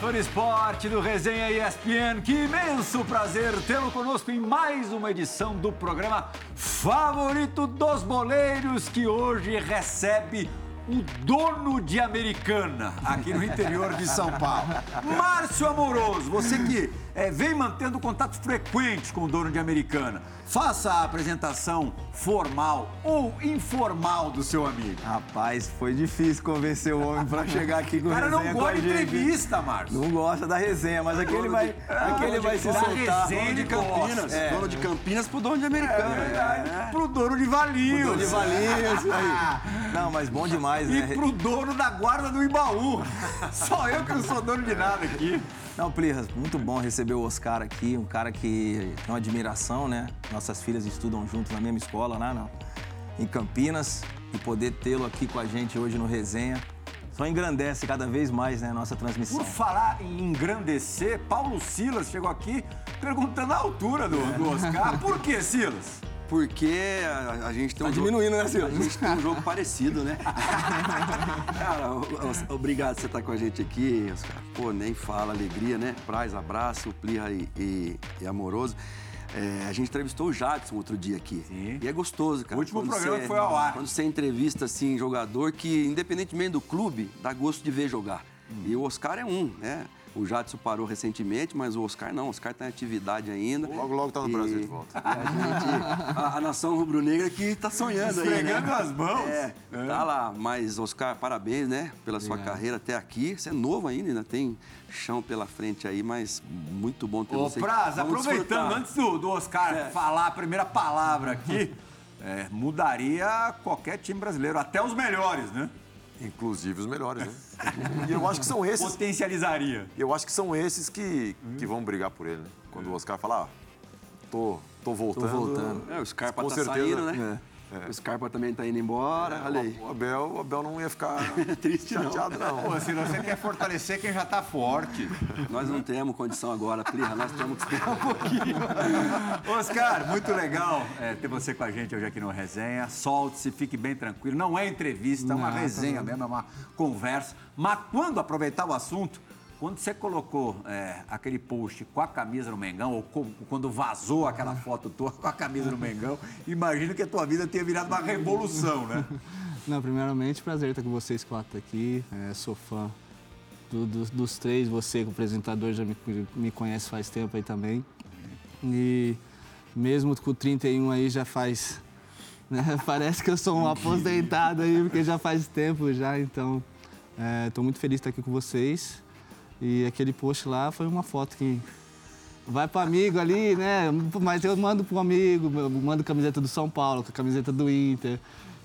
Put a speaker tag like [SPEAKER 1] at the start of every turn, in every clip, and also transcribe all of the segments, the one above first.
[SPEAKER 1] Fã esporte do Resenha ESPN. Que imenso prazer tê-lo conosco em mais uma edição do programa favorito dos boleiros, que hoje recebe o dono de Americana, aqui no interior de São Paulo. Márcio Amoroso, você que é, vem mantendo contato frequente com o dono de Americana. Faça a apresentação formal ou informal do seu amigo.
[SPEAKER 2] Rapaz, foi difícil convencer o homem para chegar aqui com
[SPEAKER 1] o cara não gosta de entrevista, Márcio.
[SPEAKER 2] Não gosta da resenha, mas aqui ele vai, aqui ele vai se soltar.
[SPEAKER 1] Resenha
[SPEAKER 3] de Campinas. É. Dono de Campinas pro dono de Americana. É.
[SPEAKER 1] É. Pro dono de Valinhos.
[SPEAKER 2] Pro dono de Valinhos. Aí. Não, mas bom demais,
[SPEAKER 1] e
[SPEAKER 2] né?
[SPEAKER 1] E pro dono da guarda do Imbaú. Só eu que não sou dono de nada aqui.
[SPEAKER 2] Não, Plirras, muito bom receber o Oscar aqui, um cara que tem uma admiração, né? Nossas filhas estudam junto na mesma escola lá em Campinas e poder tê-lo aqui com a gente hoje no Resenha só engrandece cada vez mais né, a nossa transmissão.
[SPEAKER 1] Por falar em engrandecer, Paulo Silas chegou aqui perguntando a altura do, do Oscar. Por que, Silas?
[SPEAKER 3] Porque a, a gente tem
[SPEAKER 2] tá
[SPEAKER 3] um
[SPEAKER 2] diminuindo,
[SPEAKER 3] jogo,
[SPEAKER 2] né?
[SPEAKER 3] A gente tem um jogo parecido, né? Cara, obrigado por você estar com a gente aqui, Oscar. Pô, nem fala, alegria, né? Praz, abraço, Plirra e, e, e amoroso. É, a gente entrevistou o Jadson outro dia aqui.
[SPEAKER 1] Sim.
[SPEAKER 3] E é gostoso, cara.
[SPEAKER 1] O último quando programa você, foi ao ar.
[SPEAKER 3] Quando você entrevista, assim, jogador que, independentemente do clube, dá gosto de ver jogar. Hum. E o Oscar é um, né? O Jadson parou recentemente, mas o Oscar não. O Oscar está em atividade ainda.
[SPEAKER 4] Logo, logo está no e... Brasil de volta.
[SPEAKER 3] A, gente, a, a nação rubro-negra que está sonhando aí,
[SPEAKER 1] né? as mãos.
[SPEAKER 3] É, é, tá lá. Mas, Oscar, parabéns, né? Pela sua Obrigado. carreira até aqui. Você é novo ainda, ainda tem chão pela frente aí, mas muito bom ter
[SPEAKER 1] Ô,
[SPEAKER 3] você.
[SPEAKER 1] Praz, aproveitando, desfrutar. antes do, do Oscar é. falar a primeira palavra aqui, é, mudaria qualquer time brasileiro, até os melhores, né?
[SPEAKER 4] Inclusive os melhores, né? E eu acho que são esses.
[SPEAKER 1] Potencializaria.
[SPEAKER 4] Eu acho que são esses que, que vão brigar por ele, né? Quando o Oscar falar, ah, tô, tô voltando.
[SPEAKER 2] Tô voltando.
[SPEAKER 3] É, o Scarpa com tá certeza, saindo, né? É. O Scarpa também tá indo embora. É, olha aí.
[SPEAKER 4] O Abel, o Abel não ia ficar triste, chateado, não. não.
[SPEAKER 1] Pô, se você quer fortalecer quem já tá forte.
[SPEAKER 3] Nós não temos condição agora, Plirra. Nós temos que esperar um pouquinho.
[SPEAKER 1] Oscar, muito legal é, ter você com a gente hoje aqui no Resenha. Solte-se, fique bem tranquilo. Não é entrevista, é uma resenha mesmo, é uma conversa. Mas quando aproveitar o assunto, quando você colocou é, aquele post com a camisa no Mengão, ou com, quando vazou aquela foto tua com a camisa no Mengão, imagino que a tua vida tenha virado uma revolução, né?
[SPEAKER 5] Não, primeiramente, prazer estar com vocês quatro aqui. É, sou fã do, do, dos três. Você, o apresentador, já me, me conhece faz tempo aí também. E mesmo com 31 aí, já faz... Né? Parece que eu sou um aposentado aí, porque já faz tempo já. Então, estou é, muito feliz de estar aqui com vocês. E aquele post lá foi uma foto que vai para amigo ali, né? Mas eu mando para um amigo, mando camiseta do São Paulo, com a camiseta do Inter.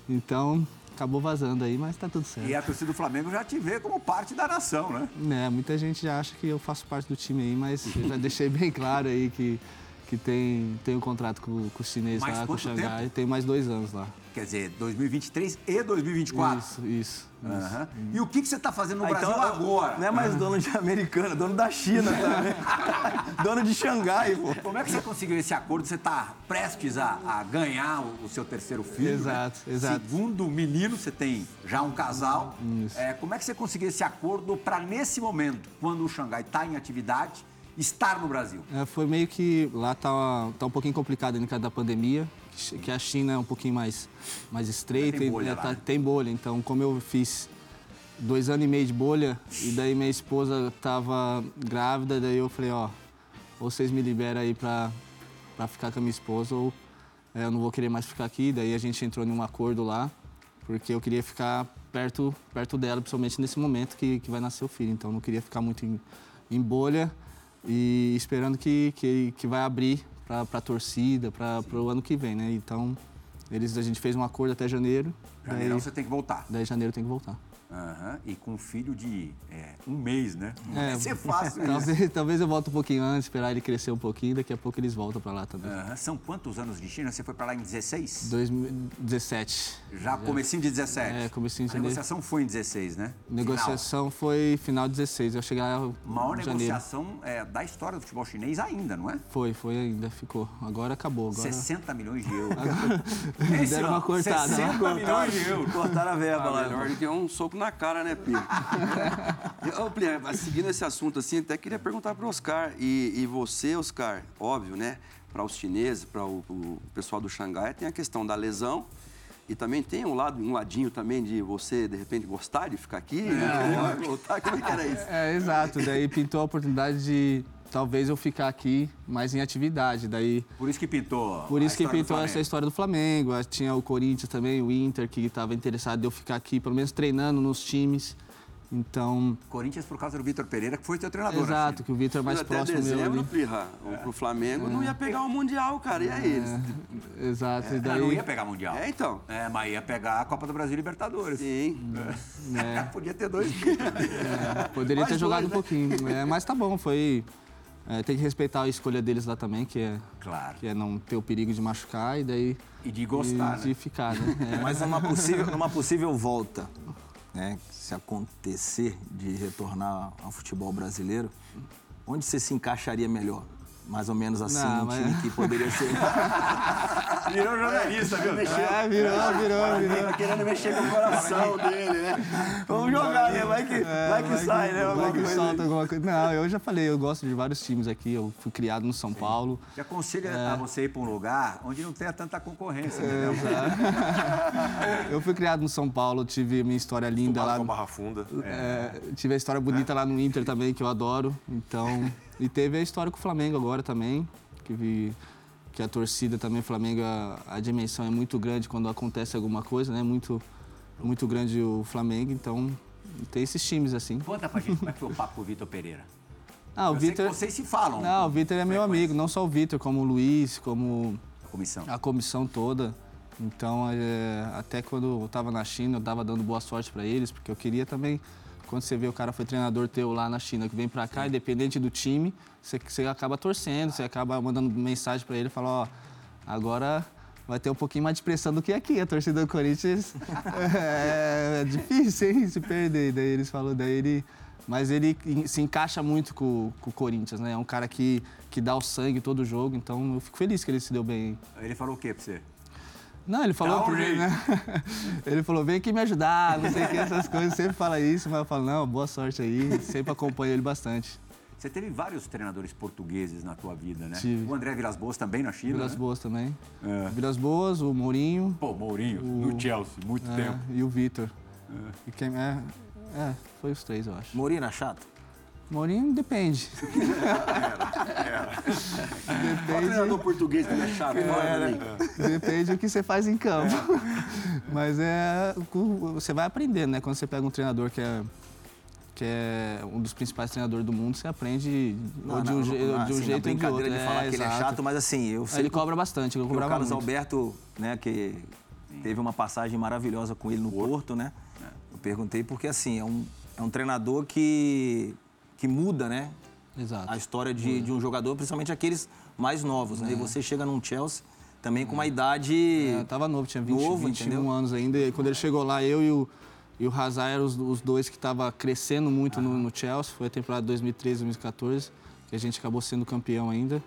[SPEAKER 5] Então, acabou vazando aí, mas tá tudo certo.
[SPEAKER 1] E a torcida do Flamengo já te vê como parte da nação, né?
[SPEAKER 5] É, muita gente já acha que eu faço parte do time aí, mas eu já deixei bem claro aí que, que tem, tem um contrato com, com o chinês
[SPEAKER 1] mais
[SPEAKER 5] lá, com o Xangai.
[SPEAKER 1] Tempo?
[SPEAKER 5] Tem mais dois anos lá.
[SPEAKER 1] Quer dizer, 2023 e 2024?
[SPEAKER 5] Isso, isso.
[SPEAKER 1] Uhum. E o que, que você está fazendo no ah, Brasil então, agora?
[SPEAKER 2] Não é mais dono de Americana, dono da China também. dono de Xangai, pô.
[SPEAKER 1] Como é que você conseguiu esse acordo? Você está prestes a, a, ganhar o, o, seu terceiro filho.
[SPEAKER 5] Exato,
[SPEAKER 1] né?
[SPEAKER 5] exato.
[SPEAKER 1] Segundo menino, você tem já um casal.
[SPEAKER 5] Isso.
[SPEAKER 1] É, como é que você conseguiu esse acordo para, nesse momento, quando o Xangai está em atividade, estar no Brasil?
[SPEAKER 5] É, foi meio que lá tá, tá um pouquinho complicado causa da pandemia, que a China é um pouquinho mais, mais estreita.
[SPEAKER 1] Tem bolha,
[SPEAKER 5] e,
[SPEAKER 1] lá,
[SPEAKER 5] tá,
[SPEAKER 1] né?
[SPEAKER 5] tem bolha. Então, como eu fiz dois anos e meio de bolha, e daí minha esposa estava grávida, daí eu falei, ó, ou vocês me liberam aí pra, pra ficar com a minha esposa, ou é, eu não vou querer mais ficar aqui. Daí a gente entrou num acordo lá, porque eu queria ficar perto, perto dela, principalmente nesse momento que, que vai nascer o filho. Então, eu não queria ficar muito em, em bolha e esperando que, que, que vai abrir para a torcida, para o ano que vem, né? Então, eles, a gente fez um acordo até janeiro.
[SPEAKER 1] Janeiro daí, você tem que voltar.
[SPEAKER 5] Daí janeiro tem que voltar.
[SPEAKER 1] Uhum. E com um filho de é, um mês, né?
[SPEAKER 5] Não é, vai ser fácil talvez, talvez eu volte um pouquinho antes, esperar ele crescer um pouquinho, daqui a pouco eles voltam para lá também.
[SPEAKER 1] Uhum. São quantos anos de China? Você foi para lá em 16?
[SPEAKER 5] 2017.
[SPEAKER 1] Já, Já comecinho de 17?
[SPEAKER 5] É, comecinho de
[SPEAKER 1] A negociação foi em 16, né?
[SPEAKER 5] Negociação final. foi final de 16, eu chegar
[SPEAKER 1] Maior
[SPEAKER 5] janeiro.
[SPEAKER 1] negociação é, da história do futebol chinês ainda, não é?
[SPEAKER 5] Foi, foi ainda, ficou. Agora acabou. Agora...
[SPEAKER 1] 60 milhões de euros.
[SPEAKER 5] Agora... Deram uma cortada.
[SPEAKER 1] 60 milhões de euros.
[SPEAKER 2] Cortaram a verba
[SPEAKER 3] ah,
[SPEAKER 2] lá.
[SPEAKER 3] Melhor do que um soco soco na cara, né, Plínio? Ô, mas seguindo esse assunto assim, até queria perguntar pro Oscar. E, e você, Oscar, óbvio, né? Para os chineses, para o, o pessoal do Xangai, tem a questão da lesão. E também tem um lado, um ladinho também de você, de repente, gostar de ficar aqui, né? voltar. Como é que era isso?
[SPEAKER 5] É, exato. Daí pintou a oportunidade de talvez eu ficar aqui mais em atividade. Daí,
[SPEAKER 1] Por isso que pintou.
[SPEAKER 5] por
[SPEAKER 1] a
[SPEAKER 5] isso que pintou essa história do Flamengo. Tinha o Corinthians também, o Inter, que estava interessado em eu ficar aqui, pelo menos treinando nos times. Então,
[SPEAKER 1] Corinthians por causa do Vitor Pereira, que foi teu treinador. né,
[SPEAKER 5] exato,
[SPEAKER 1] filho?
[SPEAKER 5] que o Vitor é mais
[SPEAKER 3] Até
[SPEAKER 5] próximo meu
[SPEAKER 3] dezembro,
[SPEAKER 5] ali.
[SPEAKER 3] Pirra, o- pro Flamengo não ia pegar o Mundial, cara. E aí? Eles...
[SPEAKER 5] Exato. e
[SPEAKER 1] Ah,
[SPEAKER 5] daí,
[SPEAKER 1] não ia pegar Mundial.
[SPEAKER 3] É, então.
[SPEAKER 1] É, mas ia pegar a Copa do Brasil e Libertadores.
[SPEAKER 3] Sim.
[SPEAKER 5] é,
[SPEAKER 1] Podia ter dois.
[SPEAKER 5] poderia
[SPEAKER 3] Mais
[SPEAKER 5] ter jogado
[SPEAKER 3] dois,
[SPEAKER 5] um pouquinho. É, mas tá bom, foi. É, tem que respeitar a escolha deles lá também, que é,
[SPEAKER 1] claro.
[SPEAKER 5] que é não ter o perigo de machucar e daí.
[SPEAKER 1] E de gostar,
[SPEAKER 5] e
[SPEAKER 1] né?
[SPEAKER 5] de ficar, né? É.
[SPEAKER 2] Mas numa possível, numa possível volta, né, se acontecer de retornar ao futebol brasileiro, onde você se encaixaria melhor? Mais ou menos assim,
[SPEAKER 5] Não,
[SPEAKER 2] um
[SPEAKER 5] mas-
[SPEAKER 2] time que poderia ser.
[SPEAKER 1] Virou jornalista, viu?
[SPEAKER 5] É, virou, virou, virou.
[SPEAKER 3] Tá querendo mexer com o coração dele, né?
[SPEAKER 2] Vamos jogar, né? Vai que, vai que sai, né?
[SPEAKER 5] Vai que
[SPEAKER 2] coisa aí.
[SPEAKER 5] solta alguma coisa. Não, eu já falei, eu gosto de vários times aqui. Eu fui criado no São Paulo.
[SPEAKER 1] Te aconselha
[SPEAKER 5] É.
[SPEAKER 1] a você ir para um lugar onde não tenha tanta concorrência, entendeu?
[SPEAKER 5] Eu fui criado no São Paulo, tive minha história linda
[SPEAKER 4] Tomado
[SPEAKER 5] lá.
[SPEAKER 4] com Barra Funda.
[SPEAKER 5] É, tive a história bonita lá no Inter também, que eu adoro. Então, e teve a história com o Flamengo agora também, que vi que a torcida também, Flamengo, a, a dimensão é muito grande quando acontece alguma coisa, né? Muito, muito grande o Flamengo, então tem esses times assim.
[SPEAKER 1] Conta pra gente como é que foi o papo com o Vitor Pereira.
[SPEAKER 5] Ah, o
[SPEAKER 1] Eu
[SPEAKER 5] Vitor.
[SPEAKER 1] vocês se falam.
[SPEAKER 5] Não, o Vitor é meu amigo, não só o Vitor, como o Luiz, como
[SPEAKER 1] A comissão.
[SPEAKER 5] a comissão toda. Então, é, até quando eu estava na China, eu estava dando boa sorte para eles, porque eu queria também, quando você vê o cara foi treinador teu lá na China, que vem para cá, independente do time, você, você acaba torcendo, você acaba mandando mensagem para ele, fala, ó, agora vai ter um pouquinho mais de pressão do que aqui, a torcida do Corinthians é, é difícil, hein, se perder. Daí eles falam, daí ele... Mas ele se encaixa muito com, com o Corinthians, né? É um cara que, que dá o sangue todo jogo, então eu fico feliz que ele se deu bem.
[SPEAKER 1] Ele falou o quê pra você?
[SPEAKER 5] Não, ele falou
[SPEAKER 1] Dá um
[SPEAKER 5] pra mim,
[SPEAKER 1] jeito.
[SPEAKER 5] né? Ele falou, vem aqui me ajudar, não sei o que, essas coisas. Sempre fala isso, mas eu falo, não, boa sorte aí. Sempre acompanho ele bastante.
[SPEAKER 1] Você teve vários treinadores portugueses na tua vida, né?
[SPEAKER 5] Tive.
[SPEAKER 1] O André Vilas Boas também na China,
[SPEAKER 5] Vilas
[SPEAKER 1] né?
[SPEAKER 5] Boas também.
[SPEAKER 1] É.
[SPEAKER 5] Vilas Boas, o Mourinho
[SPEAKER 1] Pô, Mourinho, no Chelsea, muito
[SPEAKER 5] é,
[SPEAKER 1] tempo.
[SPEAKER 5] e o Vitor. E quem é, é, foi os três, eu acho.
[SPEAKER 2] Morina, chato?
[SPEAKER 5] Mourinho depende.
[SPEAKER 3] O
[SPEAKER 5] Depende,
[SPEAKER 3] treinador português também é chato. mim.
[SPEAKER 5] depende do que você faz em campo. Mas é. o- Você vai aprendendo, né? Quando você pega um treinador que é. Que é um dos principais treinadores do mundo, você aprende ou de um, je- de um
[SPEAKER 2] assim,
[SPEAKER 5] jeito ou de
[SPEAKER 2] brincadeira
[SPEAKER 5] outro.
[SPEAKER 2] de falar
[SPEAKER 5] É,
[SPEAKER 2] que ele é
[SPEAKER 5] exato.
[SPEAKER 2] chato, mas assim, eu sei
[SPEAKER 5] Ele cobra bastante, ele
[SPEAKER 2] que o
[SPEAKER 5] cobrava
[SPEAKER 2] Carlos
[SPEAKER 5] muito.
[SPEAKER 2] Alberto, né, que teve uma passagem maravilhosa com ele no Porto, né? Eu perguntei porque, assim, é um, é um treinador que, que muda, né?
[SPEAKER 5] Exato.
[SPEAKER 2] A história de, de um jogador, principalmente aqueles mais novos, né? E você chega num Chelsea também com uma idade...
[SPEAKER 5] É, tava novo, tinha 20,
[SPEAKER 2] Novo,
[SPEAKER 5] 21
[SPEAKER 2] entendeu?
[SPEAKER 5] anos ainda. E quando ele chegou lá, eu e o, e o Hazard eram os, os dois que estavam crescendo muito no, no Chelsea. Foi a temporada 2013, 2014, que a gente acabou sendo campeão ainda.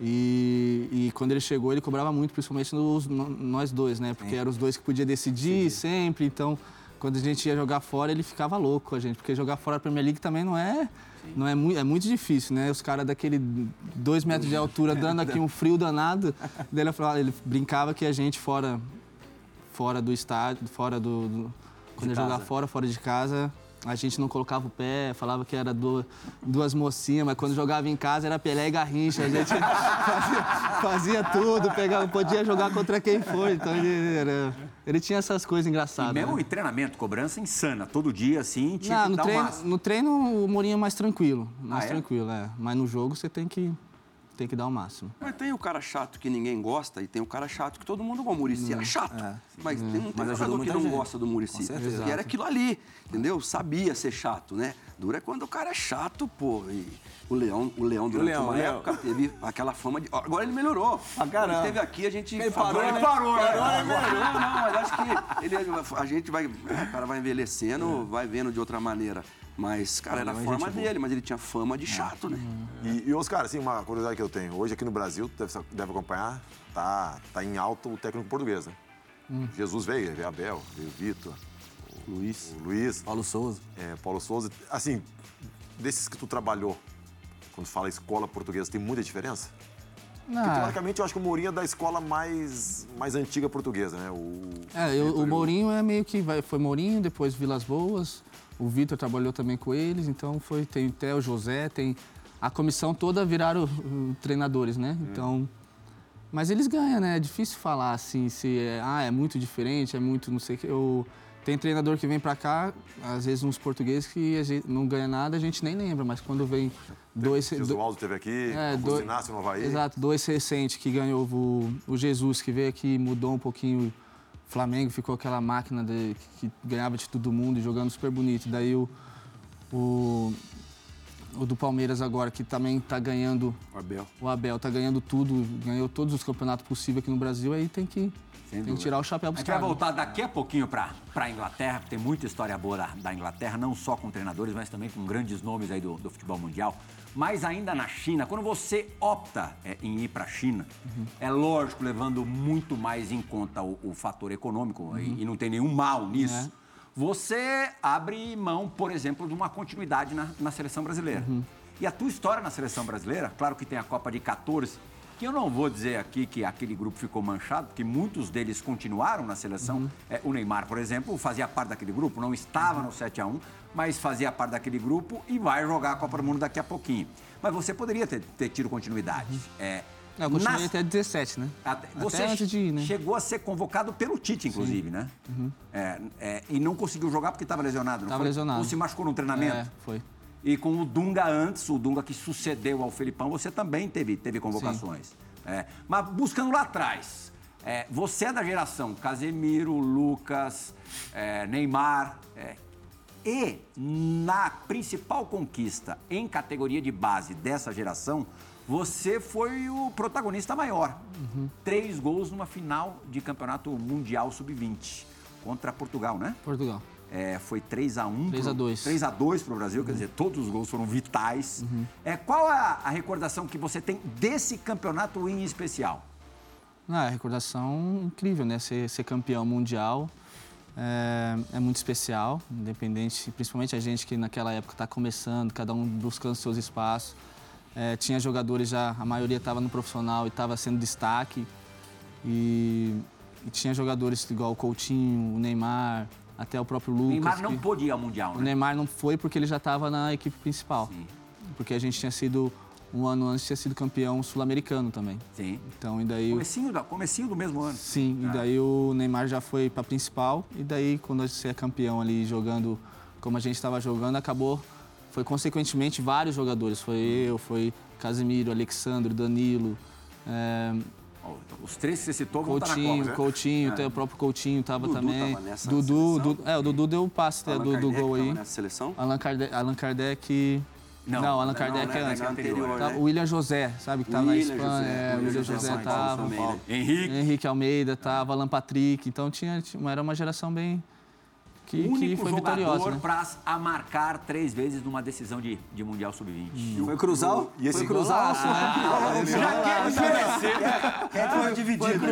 [SPEAKER 5] E, e quando ele chegou, ele cobrava muito, principalmente nos, no- nós dois, né? Porque eram os dois que podia decidir sempre. Então, quando a gente ia jogar fora, ele ficava louco com a gente. Porque jogar fora da Premier League também não é, não é, muito, é muito difícil, né? Os caras daquele dois metros de altura dando aqui um frio danado. Daí ele, falava, ele brincava que a gente fora, fora do estádio, fora do. do- quando ia jogar fora, fora de casa, a gente não colocava o pé, falava que era du- duas mocinhas, mas quando jogava em casa era Pelé e Garrincha. A gente fazia, fazia tudo, pegava, podia jogar contra quem for. Então ele, era- ele tinha essas coisas
[SPEAKER 1] E
[SPEAKER 5] engraçadas.
[SPEAKER 1] mesmo
[SPEAKER 5] né?
[SPEAKER 1] em treinamento, cobrança insana, todo dia assim, tinha
[SPEAKER 5] Não, no treino, no treino o Mourinho é mais tranquilo. Mais
[SPEAKER 1] Ah, é?
[SPEAKER 5] tranquilo, é. Mas no jogo você tem que, tem que dar o máximo.
[SPEAKER 3] Mas tem o cara chato que ninguém gosta e tem o cara chato que todo mundo gosta. O Murici era chato. Mas tem, não tem
[SPEAKER 2] Mas ajudou
[SPEAKER 3] jogador que não
[SPEAKER 2] gente.
[SPEAKER 3] gosta do Murici.
[SPEAKER 2] Com certeza.
[SPEAKER 3] Que era aquilo ali, entendeu? Sabia ser chato, né? Dura é quando o cara é chato, pô. E o Leão, o Leão durante
[SPEAKER 2] Leão,
[SPEAKER 3] uma
[SPEAKER 2] o Leão.
[SPEAKER 3] época teve aquela fama de... Agora ele melhorou.
[SPEAKER 2] Ah, caramba.
[SPEAKER 3] Ele esteve aqui, a gente...
[SPEAKER 2] Ele parou,
[SPEAKER 3] Agora
[SPEAKER 2] né?
[SPEAKER 3] parou, né?
[SPEAKER 2] Parou, né?
[SPEAKER 3] Melhorou, não, mas acho que ele, a gente vai... O cara vai envelhecendo, vai vendo de outra maneira. Mas, cara, era a forma
[SPEAKER 2] boa.
[SPEAKER 3] dele, mas ele tinha fama de chato, né?
[SPEAKER 4] E, e Oscar, assim, uma curiosidade que eu tenho. Hoje aqui no Brasil, tu deve, deve acompanhar, tá, tá em alta o técnico português, né? Jesus veio, veio Abel, veio Vitor,
[SPEAKER 3] Luiz.
[SPEAKER 4] o Luiz,
[SPEAKER 2] Paulo Souza.
[SPEAKER 4] é, Paulo Souza. Assim, desses que tu trabalhou, quando fala escola portuguesa, tem muita diferença? Porque,
[SPEAKER 5] Ah,
[SPEAKER 4] teoricamente, eu acho que o Mourinho é da escola mais, mais antiga portuguesa, né? O,
[SPEAKER 5] é, eu- o Mourinho é meio que vai, foi Mourinho, depois Vilas Boas. O Vitor trabalhou também com eles, então foi tem até o José, tem a comissão toda viraram uh, treinadores, né? Então, mas eles ganham, né? É difícil falar assim se é, ah, é muito diferente, é muito não sei o que. Eu, tem treinador que vem pra cá, às vezes uns portugueses que a gente não ganha nada, a gente nem lembra, mas quando vem dois do-
[SPEAKER 4] Gesualdo teve aqui,
[SPEAKER 5] É,
[SPEAKER 4] o
[SPEAKER 5] dois-
[SPEAKER 4] Inácio no Havaí.
[SPEAKER 5] Exato, dois recentes que ganhou o, o Jesus, que veio aqui e mudou um pouquinho o Flamengo, ficou aquela máquina de, que ganhava de todo mundo e jogando super bonito. Daí o, o, o do Palmeiras agora, que também está ganhando,
[SPEAKER 3] O Abel.
[SPEAKER 5] o Abel está ganhando tudo, ganhou todos os campeonatos possíveis aqui no Brasil, aí tem que, tem que tirar o chapéu
[SPEAKER 1] A
[SPEAKER 5] para os
[SPEAKER 1] gente vai
[SPEAKER 5] caras.
[SPEAKER 1] voltar daqui a pouquinho para a Inglaterra, porque tem muita história boa da, da Inglaterra, não só com treinadores, mas também com grandes nomes aí do, do futebol mundial. Mas ainda na China, quando você opta é, em ir para a China, é lógico, levando muito mais em conta o, o fator econômico, e, e não tem nenhum mal nisso,
[SPEAKER 5] É.
[SPEAKER 1] você abre mão, por exemplo, de uma continuidade na, na seleção brasileira. E a tua história na seleção brasileira, claro que tem a Copa de 14, que eu não vou dizer aqui que aquele grupo ficou manchado, porque muitos deles continuaram na seleção. É, o Neymar, por exemplo, fazia parte daquele grupo, não estava no 7 a 1 mas fazia parte daquele grupo e vai jogar a Copa do Mundo daqui a pouquinho. Mas você poderia ter, ter tido continuidade. É,
[SPEAKER 5] Não, eu continuei
[SPEAKER 1] nas-
[SPEAKER 5] até 17, né?
[SPEAKER 1] até, você
[SPEAKER 5] antes de ir, né?
[SPEAKER 1] chegou a ser convocado pelo Tite, inclusive, né? É, é, e não conseguiu jogar porque estava lesionado, não
[SPEAKER 5] Tava
[SPEAKER 1] foi?
[SPEAKER 5] lesionado.
[SPEAKER 1] Ou se machucou no treinamento?
[SPEAKER 5] É, foi.
[SPEAKER 1] E com o Dunga antes, o Dunga que sucedeu ao Felipão, você também teve, teve convocações. É, mas buscando lá atrás, é, você é da geração Casemiro, Lucas, é, Neymar. é, e na principal conquista em categoria de base dessa geração, você foi o protagonista maior. Três gols numa final de campeonato mundial sub-20 contra Portugal, né?
[SPEAKER 5] Portugal.
[SPEAKER 1] É, foi 3 a 1
[SPEAKER 5] 3 a 2.
[SPEAKER 1] 3 a 2 para o Brasil, quer dizer, todos os gols foram vitais. É, qual a, a recordação que você tem desse campeonato em especial?
[SPEAKER 5] Ah, recordação incrível, né? Ser, ser campeão mundial é, é muito especial, independente, principalmente a gente que naquela época está começando, cada um buscando seus espaços. É, tinha jogadores já, a maioria estava no profissional e estava sendo destaque. E, e tinha jogadores igual o Coutinho, o Neymar, até o próprio Lucas.
[SPEAKER 1] Neymar não
[SPEAKER 5] que-
[SPEAKER 1] pôde ir ao Mundial,
[SPEAKER 5] o
[SPEAKER 1] né?
[SPEAKER 5] Neymar não foi porque ele já estava na equipe principal.
[SPEAKER 1] Sim.
[SPEAKER 5] Porque a gente tinha sido, um ano antes, tinha sido campeão sul-americano também.
[SPEAKER 1] Sim.
[SPEAKER 5] Então, e daí... o-
[SPEAKER 1] Comecinho, da- comecinho do mesmo ano.
[SPEAKER 5] Sim, e daí o Neymar já foi para principal e daí quando você é campeão ali jogando como a gente estava jogando, acabou foi consequentemente vários jogadores, foi eu, foi Casemiro, Alexandre, Danilo, é,
[SPEAKER 1] Os três que você citou vão na
[SPEAKER 5] Coutinho,
[SPEAKER 1] Copa. né?
[SPEAKER 5] Coutinho, até o próprio Coutinho estava também.
[SPEAKER 3] tava nessa
[SPEAKER 5] Dudu? Du- é, o Dudu deu o passe até do, do gol aí.
[SPEAKER 3] nessa seleção?
[SPEAKER 5] Allan Kardec, Allan Kardec
[SPEAKER 1] Não,
[SPEAKER 5] não, Allan
[SPEAKER 1] não,
[SPEAKER 5] Kardec
[SPEAKER 3] né?
[SPEAKER 5] é antes.
[SPEAKER 3] Na anterior,
[SPEAKER 5] Tá,
[SPEAKER 3] né?
[SPEAKER 5] O William José, sabe, que tá na
[SPEAKER 3] William
[SPEAKER 5] Espanha.
[SPEAKER 3] José,
[SPEAKER 5] é, o
[SPEAKER 3] William José
[SPEAKER 5] José tava.
[SPEAKER 3] também, né?
[SPEAKER 1] Henrique.
[SPEAKER 5] Henrique Almeida tava, Alan Patrick, então tinha, tinha- era uma geração bem que, que
[SPEAKER 1] único
[SPEAKER 5] foi
[SPEAKER 1] jogador.
[SPEAKER 5] Né?
[SPEAKER 1] para a marcar três vezes numa decisão de, de Mundial Sub-20.
[SPEAKER 2] Foi cruzar? o-
[SPEAKER 4] E esse
[SPEAKER 2] foi
[SPEAKER 5] né?
[SPEAKER 1] Já quer.
[SPEAKER 3] Quem foi dividido?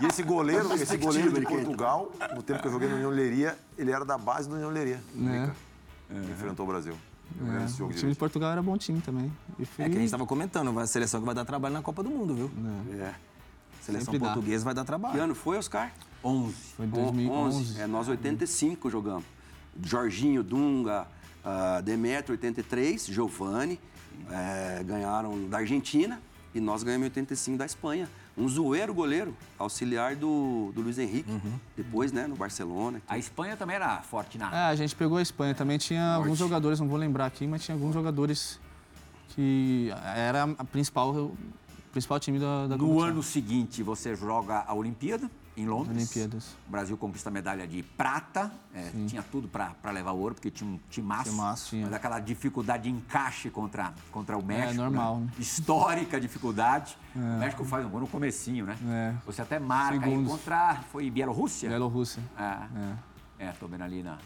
[SPEAKER 4] E esse goleiro, esse goleiro de? Portugal, no tempo que eu joguei no União Leiria, ele era da base do União Leiria.
[SPEAKER 5] Né?
[SPEAKER 4] que Enfrentou o Brasil.
[SPEAKER 5] É, o time de Portugal era bom time também. E foi,
[SPEAKER 2] É que a gente estava comentando, a seleção que vai dar trabalho na Copa do Mundo, viu?
[SPEAKER 3] É.
[SPEAKER 2] Seleção
[SPEAKER 5] Sempre dá.
[SPEAKER 2] portuguesa vai dar
[SPEAKER 3] Que
[SPEAKER 2] trabalho.
[SPEAKER 3] ano foi, Oscar?
[SPEAKER 1] 11.
[SPEAKER 5] foi em
[SPEAKER 3] 2011.
[SPEAKER 5] 2011.
[SPEAKER 3] É, nós 85 jogamos. Jorginho, Dunga, ah, Demetrio 83, Giovanni, é, ganharam da Argentina e nós ganhamos em 85 da Espanha. Um zoeiro goleiro, auxiliar do, do Luiz Henrique. Depois, né, no Barcelona.
[SPEAKER 1] A Espanha também era forte na.
[SPEAKER 5] É, a gente pegou a Espanha. Também tinha alguns jogadores, não vou lembrar aqui, mas tinha alguns jogadores que era a principal, o principal time da, da
[SPEAKER 1] No
[SPEAKER 5] competição.
[SPEAKER 1] ano seguinte, você joga a Olimpíada, em Londres.
[SPEAKER 5] Olimpíadas.
[SPEAKER 1] O Brasil conquista a medalha de prata. É, tinha tudo para levar ouro, porque tinha um timaço.
[SPEAKER 5] Timaço, tinha.
[SPEAKER 1] Mas aquela dificuldade de encaixe contra, contra o México.
[SPEAKER 5] normal,
[SPEAKER 1] né?
[SPEAKER 5] né?
[SPEAKER 1] Histórica dificuldade. O México faz um gol no comecinho, né?
[SPEAKER 5] É.
[SPEAKER 1] Você até marca
[SPEAKER 5] Segundos.
[SPEAKER 1] contra... Foi Bielorrússia?
[SPEAKER 5] Bielorrússia.
[SPEAKER 1] É. É, tô vendo ali na.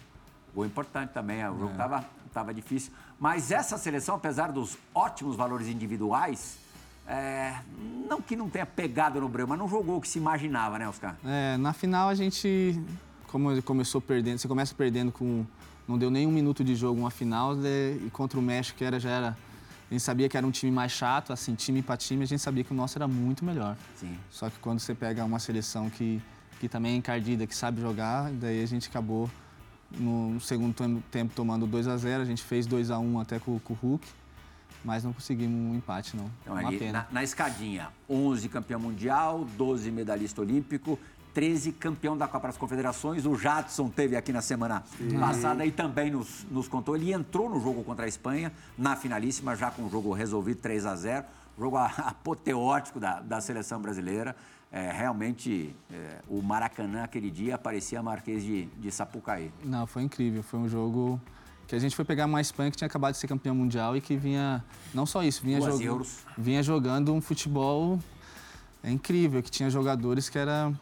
[SPEAKER 1] Gol importante também, é, o jogo tava, tava difícil. Mas essa seleção, apesar dos ótimos valores individuais, é, não que não tenha pegado no breu, mas não jogou o que se imaginava, né, Oscar?
[SPEAKER 5] É, na final a gente como ele começou perdendo, você começa perdendo com. Não deu nem um minuto de jogo, uma final, né, e contra o México, que era, já era. A gente sabia que era um time mais chato, assim, time para time, a gente sabia que o nosso era muito melhor.
[SPEAKER 1] Sim.
[SPEAKER 5] Só que quando você pega uma seleção que, que também é encardida, que sabe jogar, daí a gente acabou no segundo tem- tempo tomando 2 a 0 a gente fez 2 a 1 até com, com o Hulk, mas não conseguimos um empate, não.
[SPEAKER 1] Então,
[SPEAKER 5] uma
[SPEAKER 1] ali,
[SPEAKER 5] pena.
[SPEAKER 1] na, na escadinha, 11 campeão mundial, 12 medalhista olímpico, 13 campeão da Copa das Confederações. O Jadson teve aqui na semana passada e também nos, nos contou. Ele entrou no jogo contra a Espanha, na finalíssima, já com o jogo resolvido 3 a 0 Jogo apoteótico da, da seleção brasileira. É, realmente, é, o Maracanã aquele dia parecia Marquês de, de Sapucaí.
[SPEAKER 5] Não, foi incrível. Foi um jogo que a gente foi pegar uma Espanha que tinha acabado de ser campeão mundial e que vinha, não só isso, vinha,
[SPEAKER 1] Duas euros.
[SPEAKER 5] vinha jogando um futebol é incrível, que tinha jogadores que eram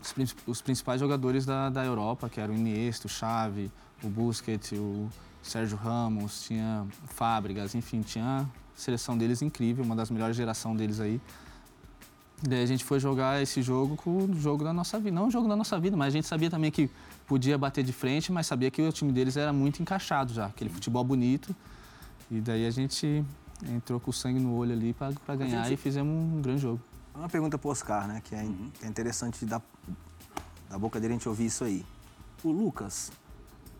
[SPEAKER 5] os, prin- os principais jogadores da, da Europa, que eram o Iniesta, o Xavi, o Busquets, o Sérgio Ramos, tinha Fábricas, enfim, tinha a seleção deles incrível, uma das melhores gerações deles aí. Daí a gente foi jogar esse jogo com o jogo da nossa vida. Não o jogo da nossa vida, mas a gente sabia também que podia bater de frente, mas sabia que o time deles era muito encaixado já, aquele futebol bonito. E daí a gente entrou com o sangue no olho ali para ganhar e fizemos um grande jogo.
[SPEAKER 2] Uma pergunta pro Oscar, né? Que é, que é interessante da, da boca dele a gente ouvir isso aí. O Lucas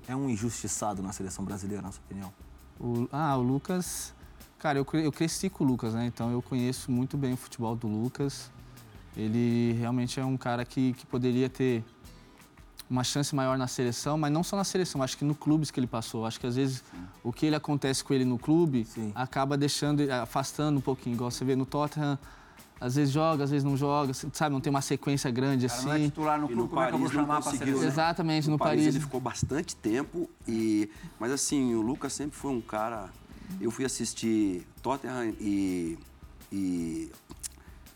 [SPEAKER 2] é um injustiçado na seleção brasileira, na sua opinião?
[SPEAKER 5] O- ah, o Lucas. Cara, eu, eu cresci com o Lucas, né? Então eu conheço muito bem o futebol do Lucas. Ele realmente é um cara que, que poderia ter uma chance maior na seleção, mas não só na seleção, acho que no clubes que ele passou. Acho que às vezes o que ele acontece com ele no clube
[SPEAKER 2] Sim.
[SPEAKER 5] acaba deixando, afastando um pouquinho. Igual você vê no Tottenham, às vezes joga, às vezes não joga, sabe? Não tem uma sequência grande
[SPEAKER 1] cara
[SPEAKER 5] assim.
[SPEAKER 1] não é titular no
[SPEAKER 3] E
[SPEAKER 1] clube,
[SPEAKER 3] no
[SPEAKER 1] como é que eu vou
[SPEAKER 3] Paris
[SPEAKER 1] chamar para seleção?
[SPEAKER 3] né?
[SPEAKER 5] Exatamente, no,
[SPEAKER 3] Paris,
[SPEAKER 5] Paris.
[SPEAKER 3] ele ficou bastante tempo e mas assim o Lucas sempre foi um cara eu fui assistir Tottenham e e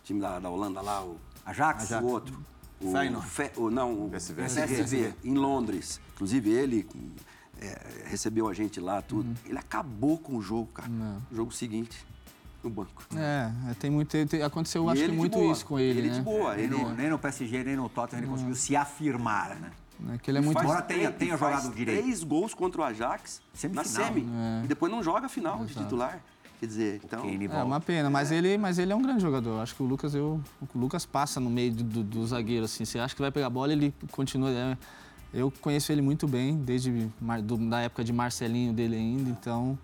[SPEAKER 3] time da, da Holanda lá o
[SPEAKER 1] Ajax?
[SPEAKER 3] o outro o. Fe- o não o
[SPEAKER 4] PSV.
[SPEAKER 3] PSV, em Londres inclusive ele é, recebeu a gente lá tudo
[SPEAKER 5] Uhum.
[SPEAKER 3] ele acabou com o jogo cara o jogo seguinte no banco
[SPEAKER 5] É, tem muito. tem- aconteceu,
[SPEAKER 3] E
[SPEAKER 5] acho que
[SPEAKER 3] ele
[SPEAKER 5] muito
[SPEAKER 3] boa.
[SPEAKER 5] isso com ele,
[SPEAKER 3] ele
[SPEAKER 5] né?
[SPEAKER 3] de boa ele
[SPEAKER 1] no, nem no PSG, nem no Tottenham ele conseguiu se afirmar, né?
[SPEAKER 5] É que ele é muito.
[SPEAKER 1] Embora
[SPEAKER 3] faz
[SPEAKER 1] tenha-
[SPEAKER 3] três-
[SPEAKER 1] tenha
[SPEAKER 3] faz
[SPEAKER 1] jogado direito.
[SPEAKER 3] três gols contra o Ajax
[SPEAKER 1] Semifinal.
[SPEAKER 3] na semi
[SPEAKER 5] É.
[SPEAKER 3] e depois não joga a final de titular quer dizer então
[SPEAKER 5] É
[SPEAKER 1] volta.
[SPEAKER 5] uma pena, mas ele, mas ele é um grande jogador. Acho que o Lucas, eu, o Lucas passa no meio do, do, zagueiro, assim. Você acha que vai pegar a bola, ele continua. é, eu conheço ele muito bem, desde do- da época de Marcelinho dele ainda, então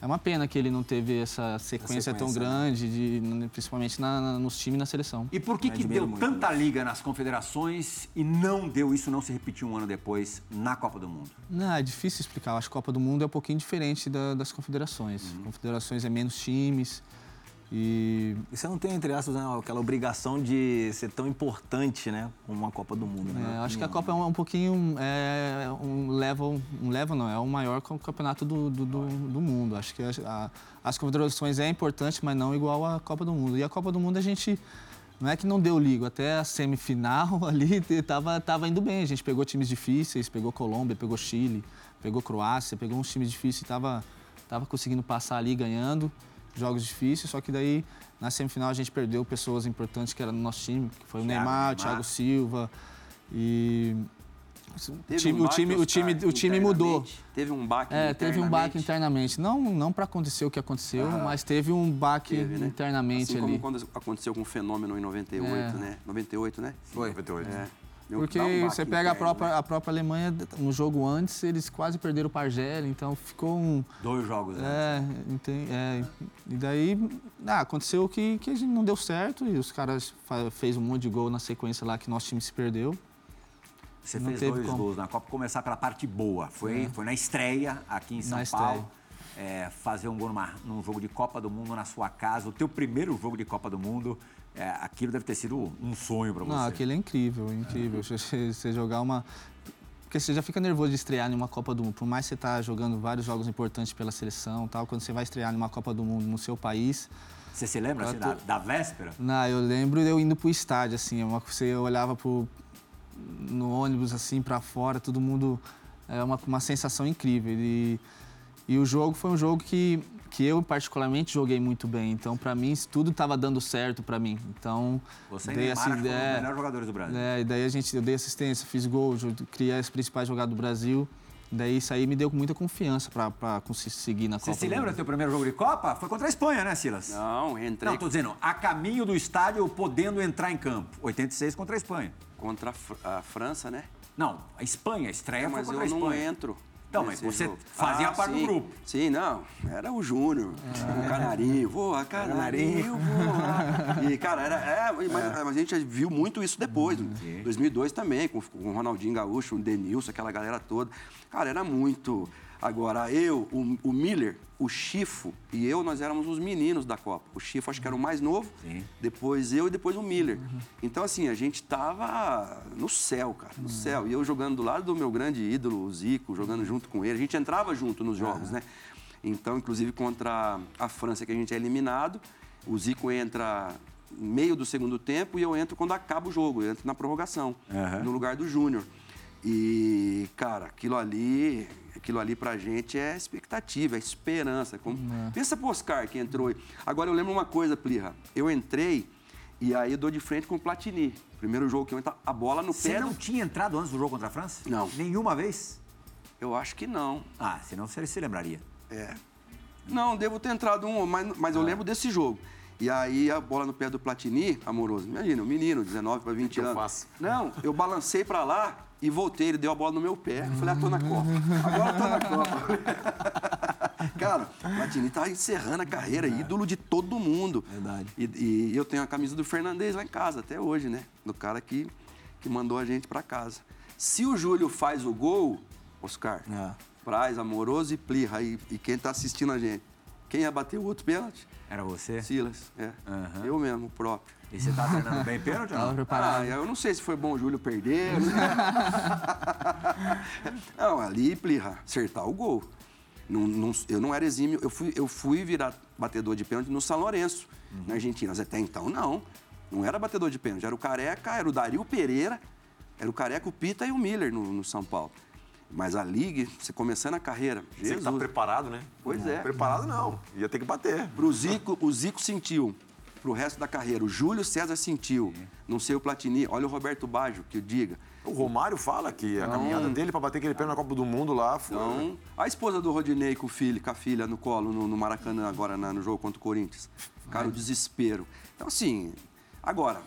[SPEAKER 5] é uma pena que ele não teve essa sequência, tão
[SPEAKER 2] sequência,
[SPEAKER 5] grande, de, principalmente na- na- nos times e na seleção.
[SPEAKER 1] E por que, que deu
[SPEAKER 2] muito,
[SPEAKER 1] tanta liga nas confederações e não deu isso, não se repetiu um ano depois na Copa do Mundo?
[SPEAKER 5] Não, é difícil explicar. Eu acho que a Copa do Mundo é um pouquinho diferente da- das confederações. Confederações é menos times e
[SPEAKER 2] E você não tem, entre aspas, né, aquela obrigação de ser tão importante, né? Como uma Copa do Mundo, né?
[SPEAKER 5] É, acho que a Copa é um, um pouquinho é, um level, um level não, é o maior campeonato do, do, do, do mundo. Acho que a- a- as confederações é importante, mas não igual à Copa do Mundo. E a Copa do Mundo a gente não é que não deu liga, até a semifinal ali tava, tava indo bem. A gente pegou times difíceis, pegou Colômbia, pegou Chile, pegou Croácia, pegou uns times difíceis e tava, tava conseguindo passar ali ganhando jogos difíceis, só que daí na semifinal a gente perdeu pessoas importantes que eram no nosso time, que foi o
[SPEAKER 1] Thiago,
[SPEAKER 5] Neymar, o. Thiago Silva e o time,
[SPEAKER 3] um
[SPEAKER 5] o time, o time, o time mudou.
[SPEAKER 3] Teve um baque
[SPEAKER 5] É, teve um baque
[SPEAKER 3] internamente?
[SPEAKER 5] Não, não para acontecer o que aconteceu, mas teve um baque
[SPEAKER 3] Teve, né?
[SPEAKER 5] internamente
[SPEAKER 3] assim
[SPEAKER 5] ali.
[SPEAKER 3] como quando aconteceu com o fenômeno em 98,
[SPEAKER 5] É.
[SPEAKER 3] né? 98, né?
[SPEAKER 2] Foi.
[SPEAKER 4] 98.
[SPEAKER 3] É.
[SPEAKER 5] Porque você pega a própria,
[SPEAKER 3] né?
[SPEAKER 5] a própria Alemanha, no jogo antes, eles quase perderam o Argélia, então ficou um.
[SPEAKER 1] Dois jogos, né?
[SPEAKER 5] É, enten- é, e daí ah, aconteceu que, que a gente não deu certo e os caras fez um monte de gol na sequência lá que nosso time se perdeu.
[SPEAKER 1] Você
[SPEAKER 5] não
[SPEAKER 1] fez dois
[SPEAKER 5] como.
[SPEAKER 1] gols na Copa. Começar pela parte boa. Foi, foi na estreia aqui em São
[SPEAKER 5] Na
[SPEAKER 1] Paulo. É, fazer um gol numa, num jogo de Copa do Mundo na sua casa. O teu primeiro jogo de Copa do Mundo. É, aquilo deve ter sido um sonho pra você.
[SPEAKER 5] Não, aquele é incrível, incrível. Você, você jogar uma. Porque você já fica nervoso de estrear em uma Copa do Mundo. Por mais que você tá jogando vários jogos importantes pela seleção tal, quando você vai estrear em uma Copa do Mundo no seu país.
[SPEAKER 1] Você se lembra assim, da,
[SPEAKER 5] Quatro-
[SPEAKER 1] da véspera?
[SPEAKER 5] Não, eu lembro eu indo pro estádio, assim, é uma, você olhava pro, no ônibus, assim, para fora, todo mundo. É uma, uma sensação incrível. E, e o jogo foi um jogo que, que eu particularmente joguei muito bem. Então, para mim, isso tudo estava dando certo para mim. Então,
[SPEAKER 1] Você
[SPEAKER 5] dei essa
[SPEAKER 1] foram os
[SPEAKER 5] ideia.
[SPEAKER 1] melhores jogadores do Brasil.
[SPEAKER 5] É, e daí a gente, eu dei assistência, fiz gol, criei as principais jogadas do Brasil. Daí isso aí me deu muita confiança para conseguir na
[SPEAKER 1] Você
[SPEAKER 5] Copa.
[SPEAKER 1] se
[SPEAKER 5] do
[SPEAKER 1] lembra do teu primeiro jogo de Copa? Foi contra a Espanha, né, Silas?
[SPEAKER 3] Não, entrei
[SPEAKER 1] Não, tô dizendo, a caminho do estádio podendo entrar em campo. 86 contra a Espanha.
[SPEAKER 3] contra a, Fr- a França, né?
[SPEAKER 1] Não, a Espanha, a estreia foi
[SPEAKER 3] mas
[SPEAKER 1] contra
[SPEAKER 3] eu
[SPEAKER 1] a
[SPEAKER 3] não
[SPEAKER 1] Espanha.
[SPEAKER 3] entro.
[SPEAKER 1] Então, mas você
[SPEAKER 3] jogo.
[SPEAKER 1] fazia parte do
[SPEAKER 3] sim.
[SPEAKER 1] grupo.
[SPEAKER 3] Sim, não. Era o Júnior, o Canarinho. Voa, Canarinho, voa. E, cara, era, é, mas, mas a gente viu muito isso depois. Em 2002 também, com, com o Ronaldinho Gaúcho, o Denilson, aquela galera toda. Cara, era muito... Agora, eu, o, o Miller, o Chifo e eu, nós éramos os meninos da Copa. O Chifo acho que era o mais novo,
[SPEAKER 1] Sim.
[SPEAKER 3] depois eu e depois o Miller. Então, assim, a gente tava no céu, cara, no céu. E eu jogando do lado do meu grande ídolo, o Zico, jogando junto com ele. A gente entrava junto nos jogos, né? Então, inclusive contra a França, que a gente é eliminado, o Zico entra no meio do segundo tempo e eu entro quando acaba o jogo, eu entro na prorrogação, no lugar do Júnior. E, cara, aquilo ali, aquilo ali pra gente é expectativa, é esperança. Como... Pensa pro Oscar que entrou. Agora eu lembro uma coisa, Plirra. Eu entrei e aí eu dou de frente com o Platini. Primeiro jogo que eu entro, a bola no
[SPEAKER 1] Você
[SPEAKER 3] pé.
[SPEAKER 1] não
[SPEAKER 3] do-
[SPEAKER 1] tinha entrado antes do jogo contra a França?
[SPEAKER 3] Não.
[SPEAKER 1] Nenhuma vez?
[SPEAKER 3] Eu acho que não.
[SPEAKER 1] Ah, senão você se lembraria.
[SPEAKER 3] É. Não, devo ter entrado um, mas, mas eu lembro desse jogo. E aí a bola no pé do Platini, amoroso. Imagina, um menino, 19 para 20
[SPEAKER 4] eu
[SPEAKER 3] anos.
[SPEAKER 4] faço?
[SPEAKER 3] Não, eu balancei para lá e voltei, ele deu a bola no meu pé. Eu falei, ah, tô na Copa. Agora tô na Copa. Cara, o Platini tá encerrando a carreira, ídolo de todo mundo.
[SPEAKER 2] Verdade.
[SPEAKER 3] E, e eu tenho a camisa do Fernandes lá em casa até hoje, né? Do cara que, que mandou a gente para casa. Se o Júlio faz o gol, Oscar,
[SPEAKER 2] É.
[SPEAKER 3] Praz, Amoroso e Plirra, e, e quem tá assistindo a gente, quem ia bater o outro pênalti?
[SPEAKER 1] Era você?
[SPEAKER 3] Silas, é.
[SPEAKER 1] Aham.
[SPEAKER 3] Eu mesmo, o próprio.
[SPEAKER 1] E você tá treinando bem pênalti ou não?
[SPEAKER 5] preparado.
[SPEAKER 3] Ah, eu não sei se foi bom o Júlio perder. não, ali, Plirra, acertar o gol. Não, não- eu não era exímio, eu fui, eu fui virar batedor de pênalti no São Lourenço, na Argentina. Mas até então, não. Não era batedor de pênalti, era o Careca, era o Dario Pereira, era o Careca, o Pita e o Miller no, no São Paulo. Mas a Liga, você começando a carreira,
[SPEAKER 4] Você que
[SPEAKER 3] Jesus.
[SPEAKER 4] tá preparado, né?
[SPEAKER 3] Pois é.
[SPEAKER 4] Preparado não. Ia ter que bater.
[SPEAKER 3] Pro Zico, o Zico sentiu. Pro resto da carreira, o Júlio César sentiu. Não sei o Platini. Olha o Roberto Baggio, que o diga.
[SPEAKER 4] O Romário fala que a caminhada dele pra bater aquele pênalti na Copa do Mundo lá foi.
[SPEAKER 3] Então, a esposa do Rodinei com o filho, com a filha no colo, no, no Maracanã, agora na- no jogo contra o Corinthians. Cara, o desespero. Então, assim, agora,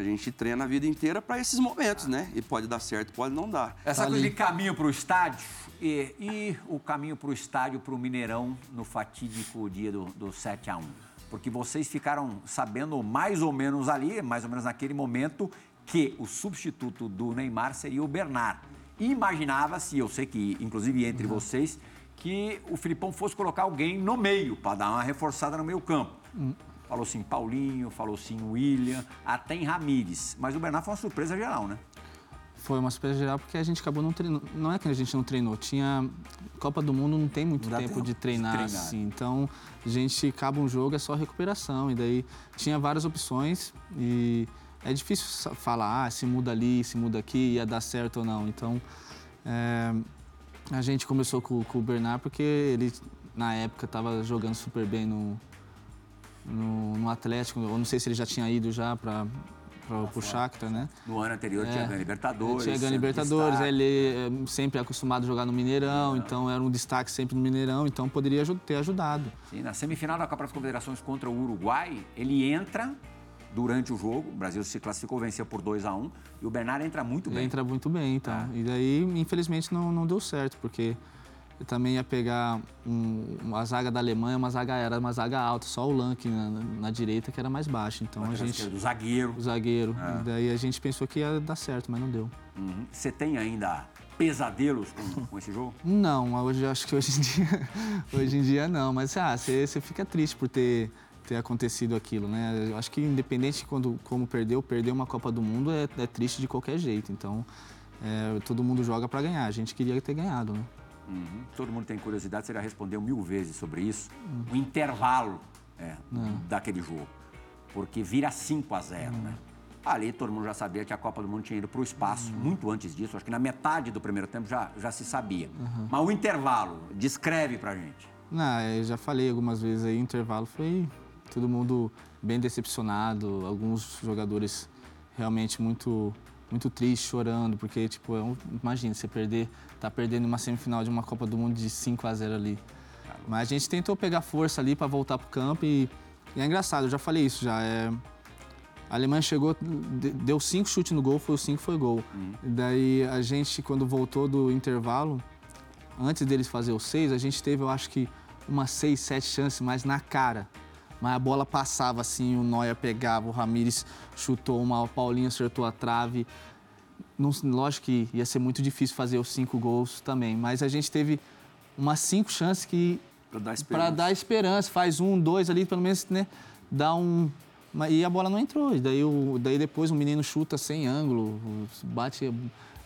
[SPEAKER 3] a gente treina a vida inteira para esses momentos, né? E pode dar certo, pode não dar.
[SPEAKER 1] Essa
[SPEAKER 5] Tá
[SPEAKER 1] coisa
[SPEAKER 5] ali.
[SPEAKER 1] de caminho para o estádio e, e o caminho para o estádio, para o Mineirão, no fatídico dia do, do 7 a 1 Porque vocês ficaram sabendo mais ou menos ali, mais ou menos naquele momento, que o substituto do Neymar seria o Bernard. E Imaginava-se, eu sei que, inclusive entre vocês, que o Filipão fosse colocar alguém no meio, para dar uma reforçada no meio campo. Falou sim Paulinho, falou sim William, até em Ramires. Mas o Bernard foi uma surpresa geral, né?
[SPEAKER 5] Foi uma surpresa geral porque a gente acabou não treinando. Não é que a gente não treinou, tinha. Copa do Mundo não tem muito
[SPEAKER 2] Não
[SPEAKER 5] tempo,
[SPEAKER 2] tempo
[SPEAKER 5] de treinar,
[SPEAKER 1] treinar.
[SPEAKER 5] assim. Então, a gente acaba um jogo, é só recuperação. E daí tinha várias opções e é difícil falar ah, se muda ali, se muda aqui, ia dar certo ou não. Então, é, a gente começou com, com o Bernard porque ele, na época, estava jogando super bem no, no, no Atlético. Eu não sei se ele já tinha ido já para o Shakhtar, né?
[SPEAKER 1] No ano anterior
[SPEAKER 5] É.
[SPEAKER 1] tinha ganho Libertadores.
[SPEAKER 5] Tinha ganho Libertadores,
[SPEAKER 1] destaque.
[SPEAKER 5] ele é sempre acostumado a jogar no Mineirão, então era um destaque sempre no Mineirão, então poderia ter ajudado.
[SPEAKER 1] Sim, na semifinal da Copa das Confederações contra o Uruguai, ele entra durante o jogo. O Brasil se classificou, venceu por 2 a 1 E o Bernard entra muito
[SPEAKER 5] Ele
[SPEAKER 1] bem.
[SPEAKER 5] entra muito bem, então. E daí, infelizmente, não, não deu certo, porque eu também ia pegar um- uma zaga da Alemanha, uma zaga era uma zaga alta, só o Lank na, na direita que era mais baixo. Então a gente.
[SPEAKER 1] do zagueiro.
[SPEAKER 5] O zagueiro. E daí a gente pensou que ia dar certo, mas não deu.
[SPEAKER 1] Uhum. Você tem ainda pesadelos com, com esse jogo?
[SPEAKER 5] Não, hoje acho que hoje em dia, hoje em dia não, mas ah, você você fica triste por ter, ter acontecido aquilo, né? Eu acho que independente de quando, como perdeu, perder uma Copa do Mundo é, é triste de qualquer jeito. Então, é, todo mundo joga para ganhar. A gente queria ter ganhado, né?
[SPEAKER 1] Uhum. Todo mundo tem curiosidade, você já respondeu mil vezes sobre isso. O intervalo é, daquele jogo. Porque vira 5 a 0 né? Ali todo mundo já sabia que a Copa do Mundo tinha ido para o espaço muito antes disso. Acho que na metade do primeiro tempo já, já se sabia. Mas o intervalo, descreve pra gente.
[SPEAKER 5] Não, eu já falei algumas vezes aí, o intervalo foi todo mundo bem decepcionado, alguns jogadores realmente muito muito triste, chorando, porque tipo, é imagina você perder, tá perdendo uma semifinal de uma Copa do Mundo de 5 a 0 ali. Mas a gente tentou pegar força ali para voltar pro campo e, e, é engraçado, eu já falei isso já, é, a Alemanha chegou, deu cinco chutes no gol, foi o cinco foi gol. Uhum. Daí a gente quando voltou do intervalo, antes deles fazer o seis, a gente teve, eu acho que umas seis, sete chances, mas na cara. Mas a bola passava assim, o Neuer pegava, o Ramires chutou uma, o Paulinho acertou a trave. Não, lógico que ia ser muito difícil fazer os cinco gols também, mas a gente teve umas cinco chances que.
[SPEAKER 3] Para dar esperança.
[SPEAKER 5] dar esperança. Faz um, dois ali, pelo menos, né? Dá um. E a bola não entrou. E daí, o, daí depois o menino chuta sem ângulo, bate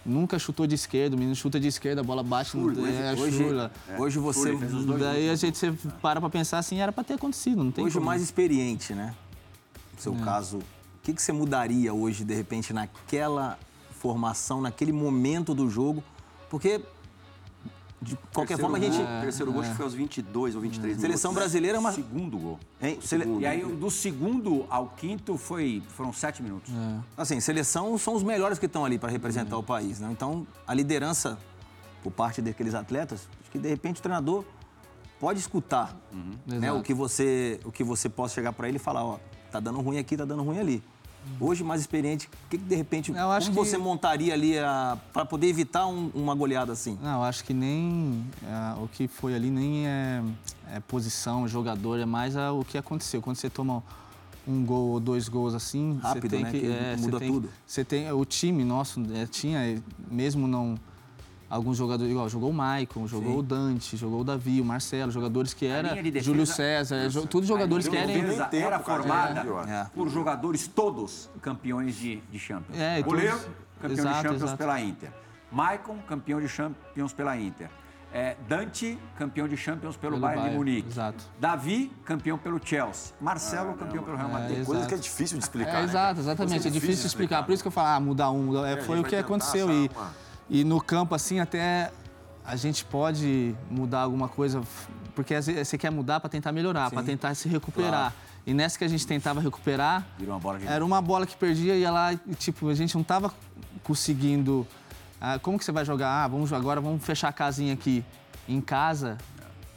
[SPEAKER 5] nunca chutou de esquerda, o menino chuta de esquerda, a bola bate no é,
[SPEAKER 2] hoje,
[SPEAKER 5] chula.
[SPEAKER 2] É, hoje você.
[SPEAKER 5] Daí a gente você para pra pensar assim, era pra ter acontecido, não tem
[SPEAKER 2] Hoje
[SPEAKER 5] como.
[SPEAKER 2] mais experiente, né? No seu é. caso, o que, que você mudaria hoje, de repente, naquela formação, naquele momento do jogo? Porque de qualquer
[SPEAKER 3] terceiro
[SPEAKER 2] forma, a gente.
[SPEAKER 3] Gol, terceiro gol é. foi aos 22 ou 23
[SPEAKER 2] Seleção brasileira é uma.
[SPEAKER 1] Segundo gol.
[SPEAKER 2] Hein? Sele...
[SPEAKER 1] E aí, do segundo ao quinto, foi, foram sete minutos.
[SPEAKER 2] É. Assim, seleção são os melhores que estão ali para representar é. o país, né? Então, a liderança por parte daqueles atletas, acho que de repente o treinador pode escutar uhum. né? o, que você, o que você possa chegar para ele e falar: ó, tá dando ruim aqui, tá dando ruim ali. Hoje, mais experiente, o que, que de repente, como que... você montaria ali para poder evitar um, uma goleada assim?
[SPEAKER 5] Não, eu acho que nem é, o que foi ali nem é, é posição, jogador, é mais a, o que aconteceu. Quando você toma um gol ou dois gols assim,
[SPEAKER 2] Rápido,
[SPEAKER 5] você tem
[SPEAKER 2] né?
[SPEAKER 5] que,
[SPEAKER 2] que
[SPEAKER 5] é,
[SPEAKER 2] muda
[SPEAKER 5] você tem,
[SPEAKER 2] tudo.
[SPEAKER 5] Você tem o time nosso é, tinha mesmo não alguns jogadores, igual jogou o Maicon, jogou Sim. o Dante, jogou o Davi, o Marcelo, jogadores que era defesa, Júlio César, Nossa, tudo jogadores que eram
[SPEAKER 1] era formada é. por jogadores todos campeões de, de Champions. É, Goleiro, todos... campeão exato, de Champions exato. pela Inter. Maicon, campeão de Champions pela Inter. É, Dante, campeão de Champions pelo, pelo Bayern, Bayern de Munique.
[SPEAKER 5] Exato.
[SPEAKER 1] Davi, campeão pelo Chelsea. Marcelo, ah, campeão pelo Real é, Madrid.
[SPEAKER 4] É, coisa que é difícil de explicar. É,
[SPEAKER 5] né? Exato, exatamente. É difícil, é difícil de explicar. explicar. Por isso que eu falo, ah, mudar um. É, foi o que aconteceu. E, e no campo, assim, até a gente pode mudar alguma coisa, porque às vezes você quer mudar para tentar melhorar, para tentar se recuperar. Claro. E nessa que a gente tentava recuperar,
[SPEAKER 1] uma bola de...
[SPEAKER 5] era uma bola que perdia e lá, e, tipo, a gente não estava conseguindo. Ah, como que você vai jogar? Ah, vamos agora vamos fechar a casinha aqui em casa,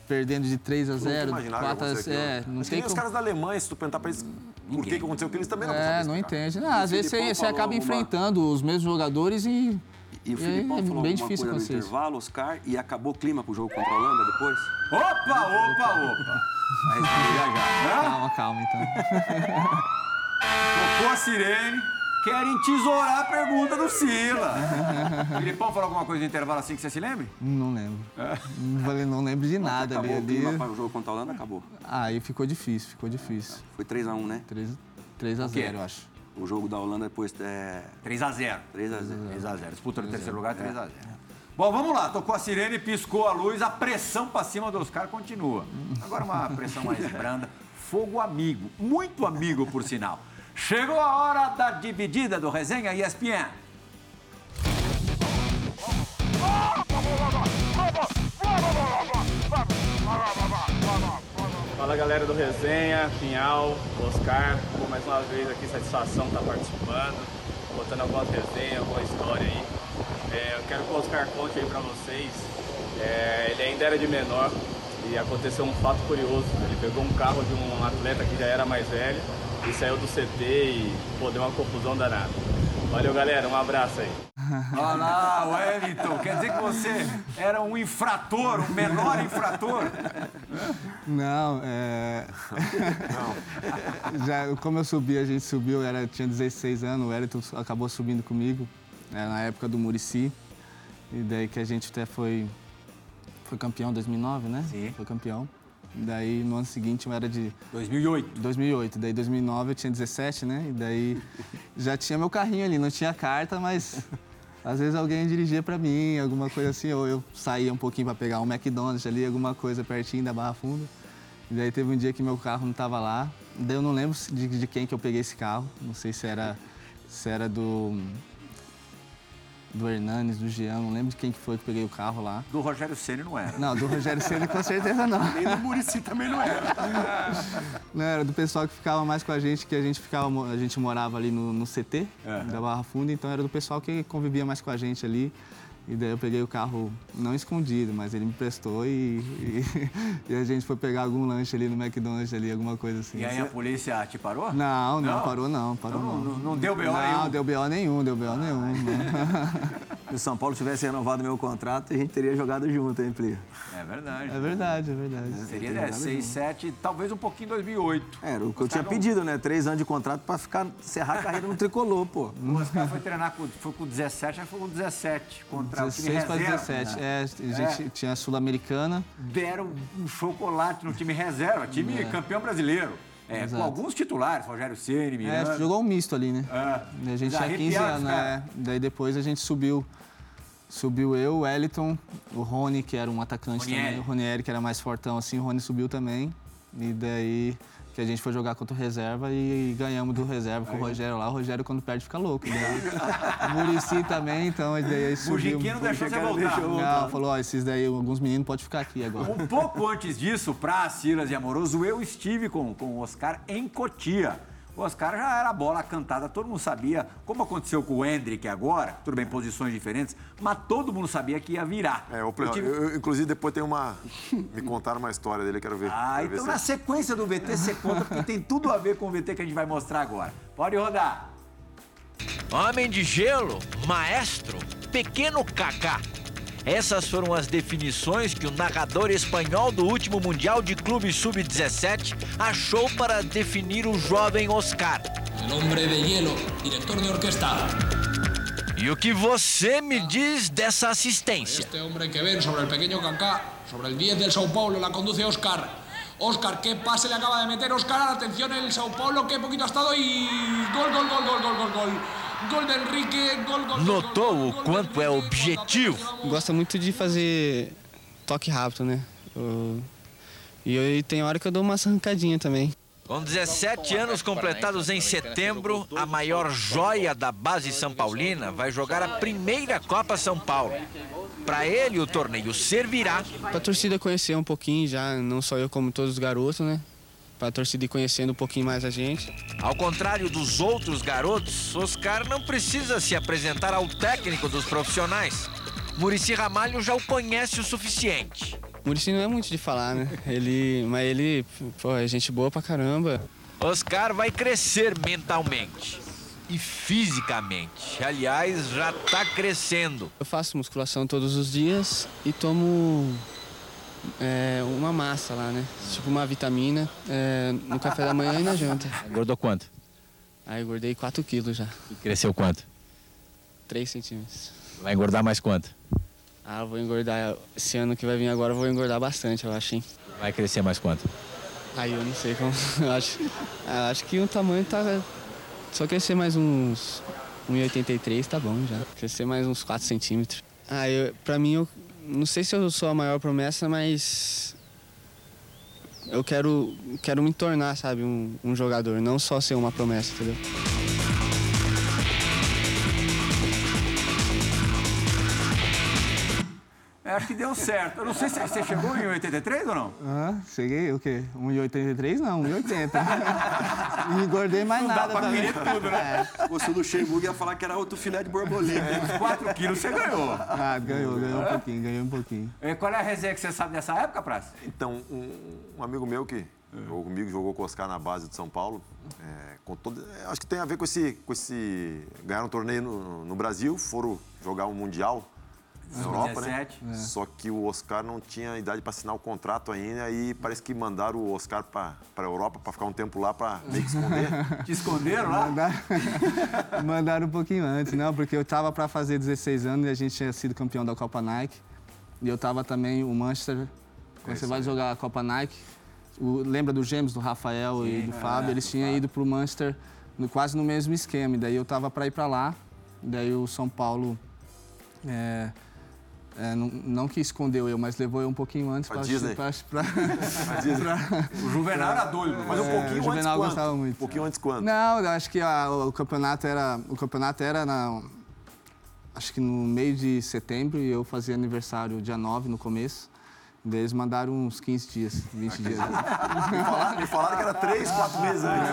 [SPEAKER 5] perdendo de 3 a 0, 4 a 0. É,
[SPEAKER 4] não tem como... os caras da Alemanha, se tu perguntar para eles Ninguém. por que aconteceu aquilo, eles também não
[SPEAKER 5] É, não entende. Não, às vezes você, você acaba enfrentando os mesmos jogadores e
[SPEAKER 3] e o Filipão é, falou bem alguma coisa no intervalo, Oscar, e acabou o clima pro jogo contra a Holanda depois?
[SPEAKER 1] Opa, opa, opa!
[SPEAKER 5] Vai já já. Calma, calma, então.
[SPEAKER 1] Tocou a sirene, querem tesourar a pergunta do Sila. Filipão falou alguma coisa no intervalo assim que você se lembre?
[SPEAKER 5] Não lembro. É. Não, não lembro de nada
[SPEAKER 3] acabou
[SPEAKER 5] ali.
[SPEAKER 3] O clima para o jogo contra a Holanda? Acabou.
[SPEAKER 5] Aí ficou difícil, ficou difícil.
[SPEAKER 3] Foi 3x1, né?
[SPEAKER 5] 3, 3 a 0 eu acho.
[SPEAKER 3] O jogo da Holanda depois é.
[SPEAKER 1] 3x0.
[SPEAKER 3] 3x0.
[SPEAKER 1] 3x0. Disputa no terceiro lugar, 3x0. Bom, vamos lá. Tocou a sirene, piscou a luz, a pressão pra cima dos caras continua. Agora uma pressão mais branda. Fogo amigo. Muito amigo, por sinal. Chegou a hora da dividida do Resenha ESPN.
[SPEAKER 6] Fala galera do Resenha, Pinhal, Oscar, Pô, mais uma vez aqui, satisfação estar tá participando, botando algumas resenhas, alguma história aí. É, eu quero que o Oscar conte aí pra vocês. É, ele ainda era de menor e aconteceu um fato curioso. Ele pegou um carro de um atleta que já era mais velho e saiu do CT e pô, deu uma confusão danada. Valeu galera, um abraço aí.
[SPEAKER 1] Olha lá, Wellington, quer dizer que você era um infrator, um menor infrator?
[SPEAKER 5] Não, é. Não. Já, como eu subi, a gente subiu, era, tinha 16 anos, o Wellington acabou subindo comigo, né, na época do Murici. E daí que a gente até foi, foi campeão em 2009, né?
[SPEAKER 1] Sim.
[SPEAKER 5] Foi campeão. Daí no ano seguinte eu era de.
[SPEAKER 1] 2008.
[SPEAKER 5] 2008. Daí 2009 eu tinha 17, né? E daí já tinha meu carrinho ali, não tinha carta, mas às vezes alguém dirigia para mim, alguma coisa assim, ou eu saía um pouquinho para pegar um McDonald's ali, alguma coisa pertinho da Barra Funda. E daí teve um dia que meu carro não estava lá. Daí eu não lembro de, de, quem que eu peguei esse carro. Não sei se era, se era do. Do Hernanes, do Jean, não lembro de quem que foi que peguei o carro lá.
[SPEAKER 1] Do Rogério Ceni não era.
[SPEAKER 5] Não, do Rogério Ceni com certeza não.
[SPEAKER 3] Nem do Murici também não era.
[SPEAKER 5] Não, era do pessoal que ficava mais com a gente, que a gente ficava, a gente morava ali no, no CT da Barra Funda, então era do pessoal que convivia mais com a gente ali. E daí eu peguei o carro, não escondido, mas ele me prestou e, e, e a gente foi pegar algum lanche ali no McDonald's ali, alguma coisa assim.
[SPEAKER 1] E aí a polícia te parou?
[SPEAKER 5] Não, não,
[SPEAKER 1] Não?
[SPEAKER 5] parou não, parou
[SPEAKER 1] Não,
[SPEAKER 5] não.
[SPEAKER 1] não- não deu BO
[SPEAKER 5] Não,
[SPEAKER 1] nenhum?
[SPEAKER 5] deu BO nenhum, deu BO nenhum. não.
[SPEAKER 2] Se o São Paulo tivesse renovado meu contrato, a gente teria jogado junto, hein, Pli?
[SPEAKER 1] É verdade.
[SPEAKER 5] É verdade, é verdade.
[SPEAKER 1] Seria né, 6, 7, talvez um pouquinho em 2008.
[SPEAKER 2] Era o que eu tinha
[SPEAKER 1] não-
[SPEAKER 2] pedido, né? Três anos de contrato pra ficar, encerrar a carreira no tricolor, pô.
[SPEAKER 1] O Oscar foi treinar com, foi com 17, acho que foi com 17 contra o time
[SPEAKER 5] 16 para
[SPEAKER 1] reserva.
[SPEAKER 5] 17. É, a gente tinha a Sul-Americana.
[SPEAKER 1] Deram um chocolate no time reserva, time campeão brasileiro. É, com alguns titulares, Rogério Ceni,
[SPEAKER 5] É,
[SPEAKER 1] Miranda.
[SPEAKER 5] jogou um misto ali, né?
[SPEAKER 1] É.
[SPEAKER 5] A gente tinha 15
[SPEAKER 1] arrepiaram,
[SPEAKER 5] anos, né? Daí depois a gente subiu. Subiu eu, o Wellington, o Rony, que era um atacante
[SPEAKER 1] Ronieri.
[SPEAKER 5] também, o Ronieri, que era mais fortão assim, o Rony subiu também. E daí que a gente foi jogar contra o reserva e ganhamos do reserva com o Rogério lá. O Rogério, quando perde, fica louco. Daí, o Murici também, então daí aí subiu.
[SPEAKER 1] Mujiquinho não deixou você voltar.
[SPEAKER 5] Não, falou, ó, esses daí, alguns meninos podem ficar aqui agora.
[SPEAKER 1] Um pouco antes disso, pra Silas e Amoroso, eu estive com, com o Oscar em Cotia. O Oscar já era bola cantada, todo mundo sabia, como aconteceu com o Hendrick agora, tudo bem, posições diferentes, mas todo mundo sabia que ia virar.
[SPEAKER 4] É, O
[SPEAKER 1] time-
[SPEAKER 4] eu, eu, inclusive depois tem uma. Me contaram uma história dele, eu quero ver.
[SPEAKER 1] Ah,
[SPEAKER 4] quero ver
[SPEAKER 1] então
[SPEAKER 4] se-
[SPEAKER 1] na sequência do VT você conta, porque tem tudo a ver com o VT que a gente vai mostrar agora. Pode rodar.
[SPEAKER 7] Homem de gelo, maestro, pequeno Kaká. Essas foram as definições que o narrador espanhol do último Mundial de Clube Sub-17 achou para definir o jovem Oscar.
[SPEAKER 8] El hombre de hielo, director de orquesta.
[SPEAKER 7] E o que você me diz dessa assistência?
[SPEAKER 8] Este hombre que ven sobre el pequeño Kaká, sobre el 10 del Sao Paulo, la conduce Oscar. Oscar, qué pase le acaba de meter Oscar. Atención el Sao Paulo, qué poquito ha estado y gol, gol, gol, gol, gol, gol, gol.
[SPEAKER 7] Notou o quanto é objetivo?
[SPEAKER 5] Gosta muito de fazer toque rápido, né? Eu- E eu, tem hora que eu dou uma arrancadinha também.
[SPEAKER 7] Com 17 anos completados em setembro, a maior joia da base São Paulina vai jogar a primeira Copa São Paulo. Para ele, o torneio servirá
[SPEAKER 5] Pra torcida conhecer um pouquinho já, não só eu como todos os garotos, né? Pra torcida ir conhecendo um pouquinho mais a gente.
[SPEAKER 7] Ao contrário dos outros garotos, Oscar não precisa se apresentar ao técnico dos profissionais. Murici Ramalho já o conhece o suficiente.
[SPEAKER 5] O Muricy não é muito de falar, né? Ele, mas ele, pô, é gente boa pra caramba.
[SPEAKER 7] Oscar vai crescer mentalmente e fisicamente. Aliás, já está crescendo.
[SPEAKER 5] Eu faço musculação todos os dias e tomo é, uma massa lá, né? Tipo uma vitamina é, no café da manhã e na janta.
[SPEAKER 7] Engordou quanto?
[SPEAKER 5] Aí eu engordei 4 quilos já,
[SPEAKER 7] E cresceu quanto?
[SPEAKER 5] 3 centímetros.
[SPEAKER 7] Vai engordar mais quanto?
[SPEAKER 5] Ah, eu vou engordar. Esse ano que vai vir agora eu vou engordar bastante, eu acho, hein?
[SPEAKER 7] Vai crescer mais quanto?
[SPEAKER 5] Aí eu não sei como. Eu acho, ah, acho que o tamanho tá. Só crescer mais uns. 1,83 tá bom já. Crescer mais uns 4 centímetros. Ah, eu, pra mim, eu não sei se eu sou a maior promessa, mas. Eu quero, quero me tornar, sabe, um, um jogador, não só ser uma promessa, entendeu?
[SPEAKER 1] Acho que deu certo. Eu não sei se você chegou em 83 ou não?
[SPEAKER 5] Ah, cheguei o quê? 1,83 não, 1,80. e engordei mais
[SPEAKER 1] Não dá
[SPEAKER 5] nada
[SPEAKER 1] pra
[SPEAKER 5] também.
[SPEAKER 1] comer tudo, né?
[SPEAKER 3] Se fosse o Luxemburgo, ia falar que era outro filé de borboleta.
[SPEAKER 1] 4 quilos você ganhou.
[SPEAKER 5] Ah, ganhou, ganhou um pouquinho, ganhou um pouquinho.
[SPEAKER 1] E qual é a resenha que você sabe dessa época, Praça?
[SPEAKER 4] Então, um, um amigo meu que jogou comigo, jogou com o Oscar na base de São Paulo, é, com todo, é, acho que tem a ver com esse, com esse... Ganharam um torneio no, no Brasil, foram jogar um Mundial na Europa, né?
[SPEAKER 1] 17.
[SPEAKER 4] Só que o Oscar não tinha idade para assinar o contrato ainda e parece que mandaram o Oscar para a Europa para ficar um tempo lá para meio que esconder.
[SPEAKER 1] Te esconderam lá?
[SPEAKER 5] Mandaram, mandaram um pouquinho antes, não, porque eu tava para fazer 16 anos e a gente tinha sido campeão da Copa Nike. E eu tava também, o Manchester, quando você vai jogar a Copa Nike, o- lembra dos gêmeos, do Rafael e do Fábio, eles tinham ido pro Manchester no- quase no mesmo esquema. E daí eu tava para ir para lá, daí o São Paulo é, é, não, não que escondeu eu, mas levou eu um pouquinho antes
[SPEAKER 4] Pra
[SPEAKER 5] para
[SPEAKER 4] Disney.
[SPEAKER 1] O Juvenal era doido.
[SPEAKER 4] Mas um
[SPEAKER 5] É,
[SPEAKER 4] pouquinho
[SPEAKER 5] o
[SPEAKER 4] antes
[SPEAKER 5] Juvenal
[SPEAKER 4] quanto?
[SPEAKER 5] gostava muito.
[SPEAKER 4] Um pouquinho antes quanto?
[SPEAKER 5] Não, eu acho que a- o campeonato era o campeonato era na acho que no meio de setembro e eu fazia aniversário dia 9 no começo. Daí eles mandaram uns 15 dias, 20 dias.
[SPEAKER 4] Me falaram, me falaram que era três, quatro meses antes.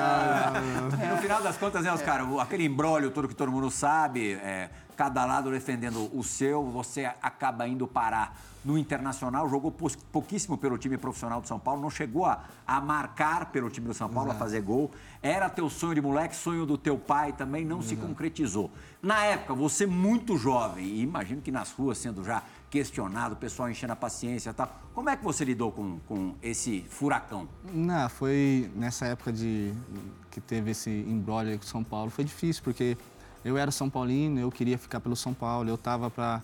[SPEAKER 1] E no final das contas, né, Oscar, o- aquele embrólio todo que todo mundo sabe, é, cada lado defendendo o seu, você acaba indo parar no Internacional, jogou pouquíssimo pelo time profissional do São Paulo, não chegou a, a marcar pelo time do São Paulo, a fazer gol. Era teu sonho de moleque, sonho do teu pai também, não se concretizou. Na época, você muito jovem, e imagino que nas ruas sendo já questionado, o pessoal enchendo a paciência e tal, como é que você lidou com, com esse furacão?
[SPEAKER 5] Não, foi nessa época de que teve esse embrólio com São Paulo, foi difícil porque eu era São Paulino, eu queria ficar pelo São Paulo, eu tava para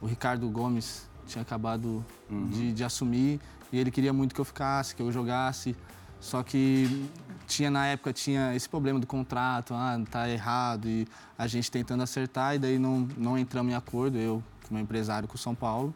[SPEAKER 5] o Ricardo Gomes tinha acabado de, de assumir e ele queria muito que eu ficasse, que eu jogasse. Só que tinha na época tinha esse problema do contrato, ah, tá errado e a gente tentando acertar e daí não não entramos em acordo, eu como empresário com o São Paulo.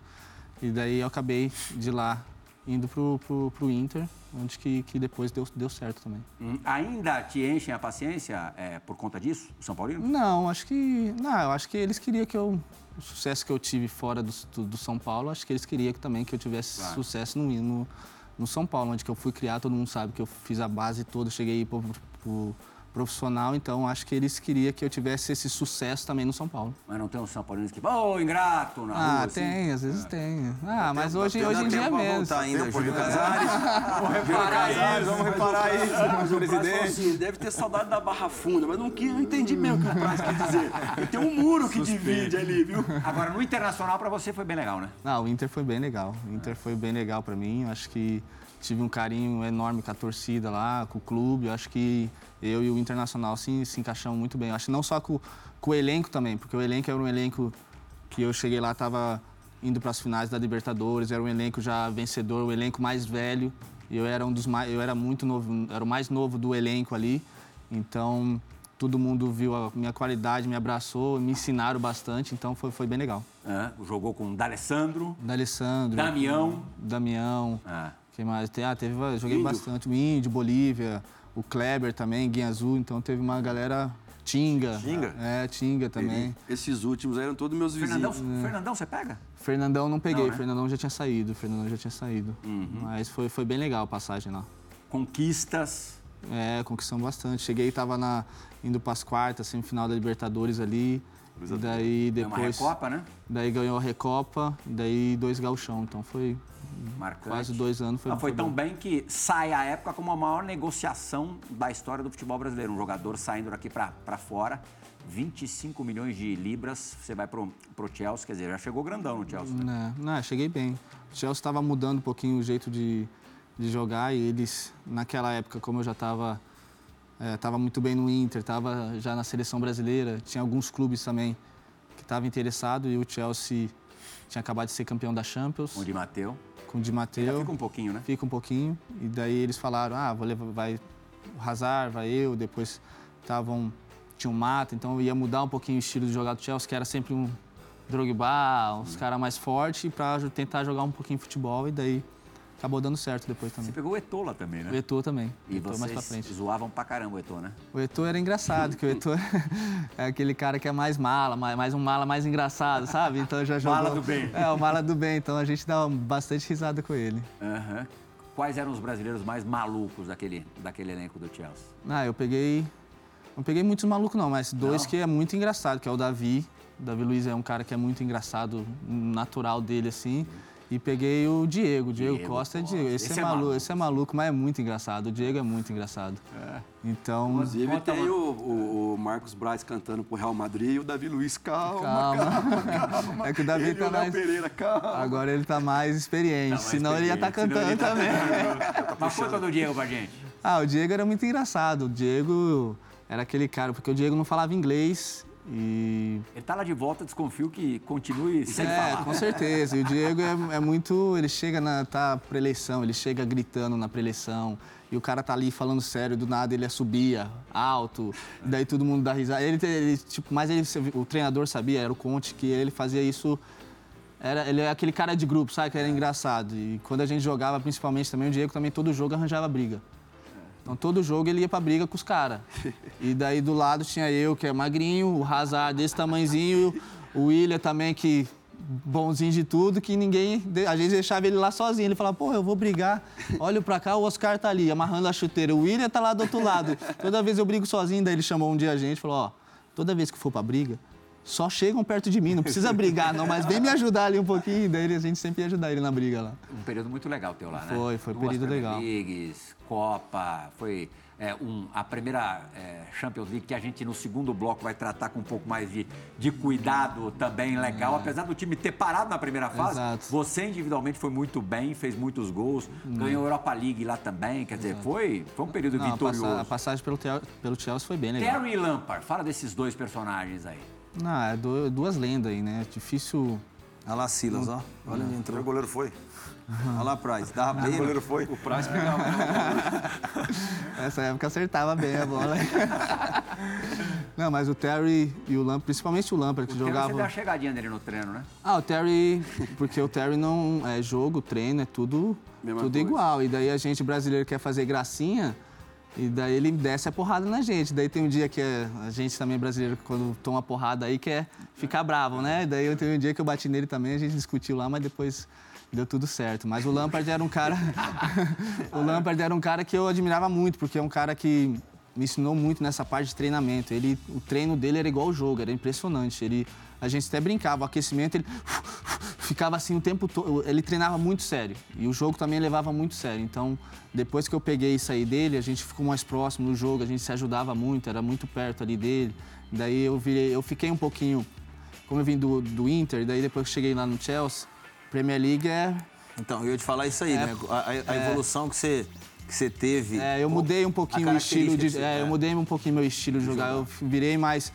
[SPEAKER 5] E daí eu acabei de lá indo pro, pro, pro Inter, onde que, que depois deu, deu certo também.
[SPEAKER 1] Hum, Ainda te enchem a paciência é, por conta disso, o São Paulino?
[SPEAKER 5] Não, acho que. Não, eu acho que eles queriam que eu. O sucesso que eu tive fora do, do, do São Paulo, acho que eles queriam que, também que eu tivesse
[SPEAKER 1] Claro.
[SPEAKER 5] sucesso no, no, no São Paulo, onde que eu fui criar, todo mundo sabe que eu fiz a base toda, cheguei pro, pro profissional, então acho que eles queriam que eu tivesse esse sucesso também no São Paulo.
[SPEAKER 1] Mas não tem um São Paulino que, ô, ingrato, na
[SPEAKER 5] Ah,
[SPEAKER 1] rua, assim?
[SPEAKER 5] tem, às vezes tem. Ah, mas hoje, hoje em dia é menos.
[SPEAKER 3] voltar ainda,
[SPEAKER 4] Tempo
[SPEAKER 3] Júlio
[SPEAKER 4] ainda.
[SPEAKER 3] Casares.
[SPEAKER 1] Vamos reparar isso.
[SPEAKER 3] Vamos reparar isso, o Praz falou assim, deve ter saudade da Barra Funda, mas não, que- não entendi mesmo o que o Praz quis dizer. E tem um muro que divide ali, viu?
[SPEAKER 1] Agora, no Internacional, pra você foi bem legal, né?
[SPEAKER 5] Não, o Inter foi bem legal. O Inter foi bem legal pra mim. Acho que tive um carinho enorme com a torcida lá, com o clube. Eu Acho que eu e o Internacional se, se encaixamos muito bem. Eu Acho que não só com, com o elenco também, porque o elenco era um elenco que eu cheguei lá, tava indo para as finais da Libertadores, era um elenco já vencedor, o elenco mais velho. Eu era um dos mais, eu era muito novo, era o mais novo do elenco ali. Então, todo mundo viu a minha qualidade, me abraçou, me ensinaram bastante, então foi, foi bem legal.
[SPEAKER 1] É, jogou com o D'Alessandro,
[SPEAKER 5] D'Alessandro.
[SPEAKER 1] Damião.
[SPEAKER 5] Damião.
[SPEAKER 1] É.
[SPEAKER 5] Quem mais? Tem, ah, teve, joguei
[SPEAKER 3] Índio.
[SPEAKER 5] bastante. O Índio, Bolívia, o Kleber também, Guinha Azul. Então teve uma galera. Tinga.
[SPEAKER 4] Tinga?
[SPEAKER 5] É, Tinga também.
[SPEAKER 3] Esses últimos eram todos meus
[SPEAKER 1] Fernandão,
[SPEAKER 3] vizinhos.
[SPEAKER 1] Fernandão, você pega?
[SPEAKER 5] Fernandão não peguei,
[SPEAKER 1] Não, né?
[SPEAKER 5] Fernandão já tinha saído. Fernandão já tinha saído. Mas foi, foi bem legal a passagem lá.
[SPEAKER 1] Conquistas.
[SPEAKER 5] É, conquistamos bastante. Cheguei e tava na, indo para as quartas, semifinal da Libertadores ali. E daí
[SPEAKER 1] É uma
[SPEAKER 5] depois.
[SPEAKER 1] recopa, né?
[SPEAKER 5] Daí ganhou a Recopa, daí dois gauchão. Então foi
[SPEAKER 1] Marcante.
[SPEAKER 5] quase dois anos. Foi,
[SPEAKER 1] Não, foi
[SPEAKER 5] foi
[SPEAKER 1] tão bem que sai a época como a maior negociação da história do futebol brasileiro. Um jogador saindo daqui pra fora, 25 milhões de libras, você vai pro, pro Chelsea, quer dizer, já chegou grandão no Chelsea. né?
[SPEAKER 5] Não, não, cheguei bem. O Chelsea estava mudando um pouquinho o jeito de, de jogar e eles, naquela época, como eu já estava tava muito bem no Inter, estava já na seleção brasileira, tinha alguns clubes também que estavam interessados e o Chelsea tinha acabado de ser campeão da Champions
[SPEAKER 1] o Di Matteo.
[SPEAKER 5] Com o Di Matteo.
[SPEAKER 1] fica um pouquinho, né?
[SPEAKER 5] Fica um pouquinho. E daí eles falaram, ah, vou levar, vai o Hazard, vai eu. Depois estavam, tinha um Mata, então eu ia mudar um pouquinho o estilo de jogar do Chelsea, que era sempre um Drogba, uns caras mais fortes, para tentar jogar um pouquinho futebol. E daí acabou dando certo depois
[SPEAKER 1] Você
[SPEAKER 5] também.
[SPEAKER 1] pegou o Eto'o lá também,
[SPEAKER 5] O
[SPEAKER 1] né?
[SPEAKER 5] Eto'o também.
[SPEAKER 1] E
[SPEAKER 5] Eto'o mais pra
[SPEAKER 1] vocês
[SPEAKER 5] frente.
[SPEAKER 1] zoavam pra caramba o Eto'o, né?
[SPEAKER 5] O Eto'o era engraçado, que o Eto'o é aquele cara que é mais mala, mais, um mala mais engraçado, sabe? Então já jogou...
[SPEAKER 1] Mala do bem.
[SPEAKER 5] É, o mala do bem. Então a gente dá bastante risada com ele.
[SPEAKER 1] Aham. Quais eram os brasileiros mais malucos daquele, daquele elenco do Chelsea?
[SPEAKER 5] Ah, eu peguei. Não peguei muitos malucos, não, mas dois
[SPEAKER 1] Não?
[SPEAKER 5] que é muito engraçado, que é o Davi. O Davi Luiz é um cara que é muito engraçado, natural dele, assim. E peguei o Diego, o Diego,
[SPEAKER 1] Diego
[SPEAKER 5] Costa. é. Diego. Esse,
[SPEAKER 1] Esse
[SPEAKER 5] é,
[SPEAKER 1] é
[SPEAKER 5] maluco,
[SPEAKER 1] maluco.
[SPEAKER 5] esse é maluco, mas é muito engraçado. O Diego é muito engraçado. Então,
[SPEAKER 3] Inclusive
[SPEAKER 1] Conta
[SPEAKER 3] tem o, o- o Marcos Braz cantando pro Real Madrid e o Davi Luiz, calma,
[SPEAKER 5] calma.
[SPEAKER 3] calma.
[SPEAKER 5] É que o Davi
[SPEAKER 3] Ele
[SPEAKER 5] tá mais-
[SPEAKER 3] Pereira, calma.
[SPEAKER 5] Agora ele tá mais experiente,
[SPEAKER 1] mais
[SPEAKER 5] senão ele ia estar
[SPEAKER 1] experiente, senão
[SPEAKER 5] cantando
[SPEAKER 1] tá-
[SPEAKER 5] também.
[SPEAKER 1] Mas conta do Diego pra gente.
[SPEAKER 5] Ah, o Diego era muito engraçado. O Diego era aquele cara, porque o Diego não falava inglês e
[SPEAKER 1] Ele tá lá de volta, desconfio que continue sem
[SPEAKER 5] é,
[SPEAKER 1] falar.
[SPEAKER 5] com certeza. E o Diego é, é muito. Ele chega na tá, pré-eleição, ele chega gritando na pré-eleição. E o cara tá ali falando sério, do nada ele assobia alto, daí todo mundo dá risada. Ele, ele, tipo, mas ele, o treinador sabia, era o Conte, que ele fazia isso. Era, ele é aquele cara de grupo, sabe? Que era engraçado. E quando a gente jogava, principalmente também, o Diego também todo jogo arranjava briga. Então todo jogo ele ia pra briga com os caras. E daí do lado tinha eu, que é magrinho, o Hazard desse tamanhozinho, O William também, que bonzinho de tudo, que ninguém. Às vezes deixava ele lá sozinho. Ele falava, pô, eu vou brigar. Olho pra cá, o Oscar tá ali, amarrando a chuteira. O William tá lá do outro lado. Toda vez eu brigo sozinho, daí ele chamou um dia a gente e falou, ó, toda vez que for pra briga, só chegam perto de mim, não precisa brigar, não, mas vem me ajudar ali um pouquinho. Daí a gente sempre ia ajudar ele na briga lá.
[SPEAKER 1] Um período muito legal teu lá, né?
[SPEAKER 5] Foi, foi um período
[SPEAKER 1] Premier
[SPEAKER 5] legal.
[SPEAKER 1] Leagues, Copa, foi é, um, a primeira é, Champions League que a gente no segundo bloco vai tratar com um pouco mais de, de cuidado também legal. Apesar do time ter parado na primeira fase,
[SPEAKER 5] É. Exato.
[SPEAKER 1] você individualmente foi muito bem, fez muitos gols, ganhou a Europa League lá também, quer dizer, foi, foi um período
[SPEAKER 5] Não, a,
[SPEAKER 1] vitorioso.
[SPEAKER 5] passa- a passagem pelo, pelo Chelsea foi bem legal.
[SPEAKER 1] Terry e Lampard, fala desses dois personagens aí.
[SPEAKER 5] Não, é du- duas lendas aí, né? Difícil.
[SPEAKER 2] Olha lá, Silas, ó. Olha onde
[SPEAKER 4] O
[SPEAKER 2] entrou.
[SPEAKER 4] goleiro foi.
[SPEAKER 2] Olha lá, Price. Dava
[SPEAKER 4] O
[SPEAKER 2] bem.
[SPEAKER 4] goleiro foi.
[SPEAKER 3] O Price pegava.
[SPEAKER 5] Nessa época acertava bem a bola. Não, mas o Terry e o Lampard, principalmente o Lampard, que
[SPEAKER 1] Terry, Você deu
[SPEAKER 5] jogava.
[SPEAKER 1] uma chegadinha nele no treino, né?
[SPEAKER 5] Ah, o Terry, porque o Terry não é jogo, treino, é tudo,
[SPEAKER 3] Mesma
[SPEAKER 5] tudo
[SPEAKER 3] coisa.
[SPEAKER 5] igual. E daí a gente brasileiro quer fazer gracinha, e daí ele desce a porrada na gente. Daí tem um dia que é- a gente também brasileiro, quando toma porrada aí, quer ficar bravo, né? Daí eu tenho um dia que eu bati nele também, a gente discutiu lá, mas depois deu tudo certo. Mas o Lampard era um cara. o Lampard era um cara que eu admirava muito, porque é um cara que me ensinou muito nessa parte de treinamento. Ele, o treino dele era igual o jogo, era impressionante. Ele, a gente até brincava, o aquecimento, ele ficava assim o tempo todo. Ele treinava muito sério. E o jogo também levava muito sério. Então, depois que eu peguei isso aí dele, a gente ficou mais próximo no jogo, a gente se ajudava muito, era muito perto ali dele. Daí eu virei, eu fiquei um pouquinho, como eu vim do, do Inter, daí depois que cheguei lá no Chelsea, Premier League é
[SPEAKER 2] Então, eu ia te falar isso aí,
[SPEAKER 5] É,
[SPEAKER 2] né? A, a- a evolução que você, que você teve.
[SPEAKER 5] É, eu mudei um pouquinho o estilo de.
[SPEAKER 2] você-
[SPEAKER 5] é, eu
[SPEAKER 2] é.
[SPEAKER 5] mudei um pouquinho meu estilo de jogar. Eu virei mais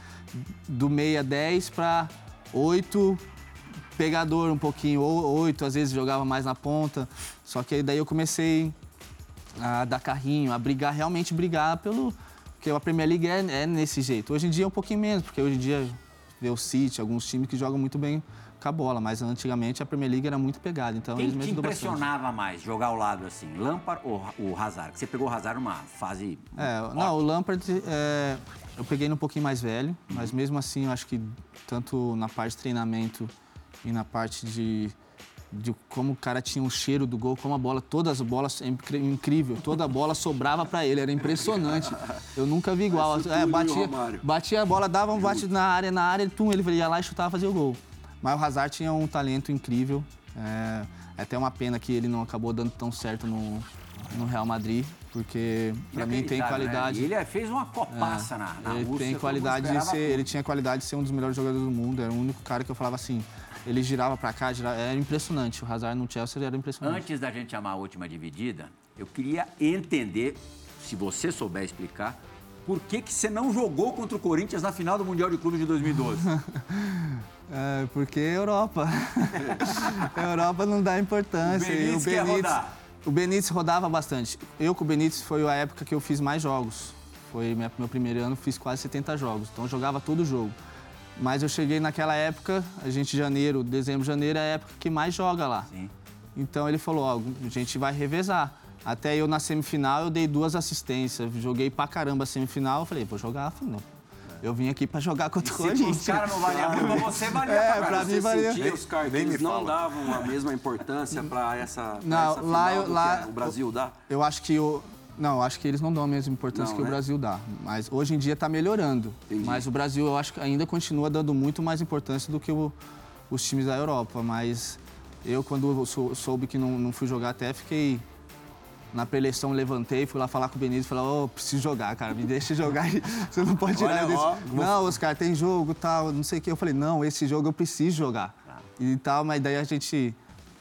[SPEAKER 5] do meia 10 para 8, pegador um pouquinho, ou 8, às vezes jogava mais na ponta. Só que aí daí eu comecei a dar carrinho, a brigar, realmente brigar pelo. Porque a Premier League é, é nesse jeito. Hoje em dia é um pouquinho menos, porque hoje em dia vê o City, alguns times que jogam muito bem com a bola, mas antigamente a Premier League era muito pegada. Então
[SPEAKER 1] Quem
[SPEAKER 5] eles me
[SPEAKER 1] te
[SPEAKER 5] bastante.
[SPEAKER 1] impressionava mais jogar ao lado assim, Lampard ou o Hazard? Você pegou o Hazard numa fase.
[SPEAKER 5] É, não, o Lampard é, eu peguei ele um pouquinho mais velho, mas mesmo assim eu acho que tanto na parte de treinamento e na parte de, de como o cara tinha o cheiro do gol, como a bola, todas as bolas, é incrível, toda a bola sobrava pra ele, era impressionante. Eu nunca vi igual. É, batia, batia a bola, dava um bate na área, na área, tum, ele ia lá e chutava, fazia o gol. Mas o Hazard tinha um talento incrível. É, é até uma pena que ele não acabou dando tão certo no, no Real Madrid, porque pra mim tem
[SPEAKER 1] né?
[SPEAKER 5] qualidade.
[SPEAKER 1] E ele fez uma copaça na, na
[SPEAKER 5] ele
[SPEAKER 1] Rússia.
[SPEAKER 5] tem qualidade de ser, ele tinha qualidade de ser um dos melhores jogadores do mundo. Era o único cara que eu falava assim. Ele girava pra cá, girava, era impressionante. O Hazard no Chelsea era impressionante.
[SPEAKER 1] Antes da gente chamar a última dividida, eu queria entender, se você souber explicar, por que, que você não jogou contra o Corinthians na final do Mundial de Clubes de 2012?
[SPEAKER 5] É, porque Europa. a Europa não dá importância.
[SPEAKER 1] O
[SPEAKER 5] E
[SPEAKER 1] Benítez quer rodar.
[SPEAKER 5] O Benítez rodava bastante. Eu com o Benítez foi a época que eu fiz mais jogos. Foi minha- meu primeiro ano, fiz quase 70 jogos. Então eu jogava todo jogo. Mas eu cheguei naquela época, a gente janeiro, dezembro, janeiro é a época que mais joga lá.
[SPEAKER 1] Sim.
[SPEAKER 5] Então ele falou, ó, a gente vai revezar. Até eu na semifinal eu dei duas assistências, joguei pra caramba a semifinal, eu falei, vou jogar a final. Eu vim aqui pra jogar contra o
[SPEAKER 1] Se
[SPEAKER 5] Corinthians.
[SPEAKER 1] os caras não valiam a pra você valia
[SPEAKER 5] É,
[SPEAKER 1] pra
[SPEAKER 5] pra mim valia.
[SPEAKER 3] Sentia,
[SPEAKER 4] me
[SPEAKER 3] eles não davam a mesma importância para essa, pra
[SPEAKER 5] Não,
[SPEAKER 3] essa
[SPEAKER 5] lá
[SPEAKER 3] final
[SPEAKER 5] eu-
[SPEAKER 3] do
[SPEAKER 5] lá-
[SPEAKER 3] que o Brasil dá?
[SPEAKER 5] Eu acho que o. Não, eu acho que eles não dão a mesma importância
[SPEAKER 3] Não,
[SPEAKER 5] que o
[SPEAKER 3] né?
[SPEAKER 5] Brasil dá. Mas hoje em dia está melhorando.
[SPEAKER 3] Entendi.
[SPEAKER 5] Mas o Brasil, eu acho que ainda continua dando muito mais importância do que o- os times da Europa. Mas eu, quando eu sou- soube que não, não fui jogar, até fiquei. Na pré-eleição, levantei, fui lá falar com o Benítez e falei: Ô, preciso jogar, cara, me deixa jogar. Você não pode tirar
[SPEAKER 2] Olha,
[SPEAKER 5] desse.
[SPEAKER 2] ó,
[SPEAKER 5] Não, Oscar, tem jogo tal, não sei o quê. Eu falei: não, esse jogo eu preciso jogar. E tal, mas daí a gente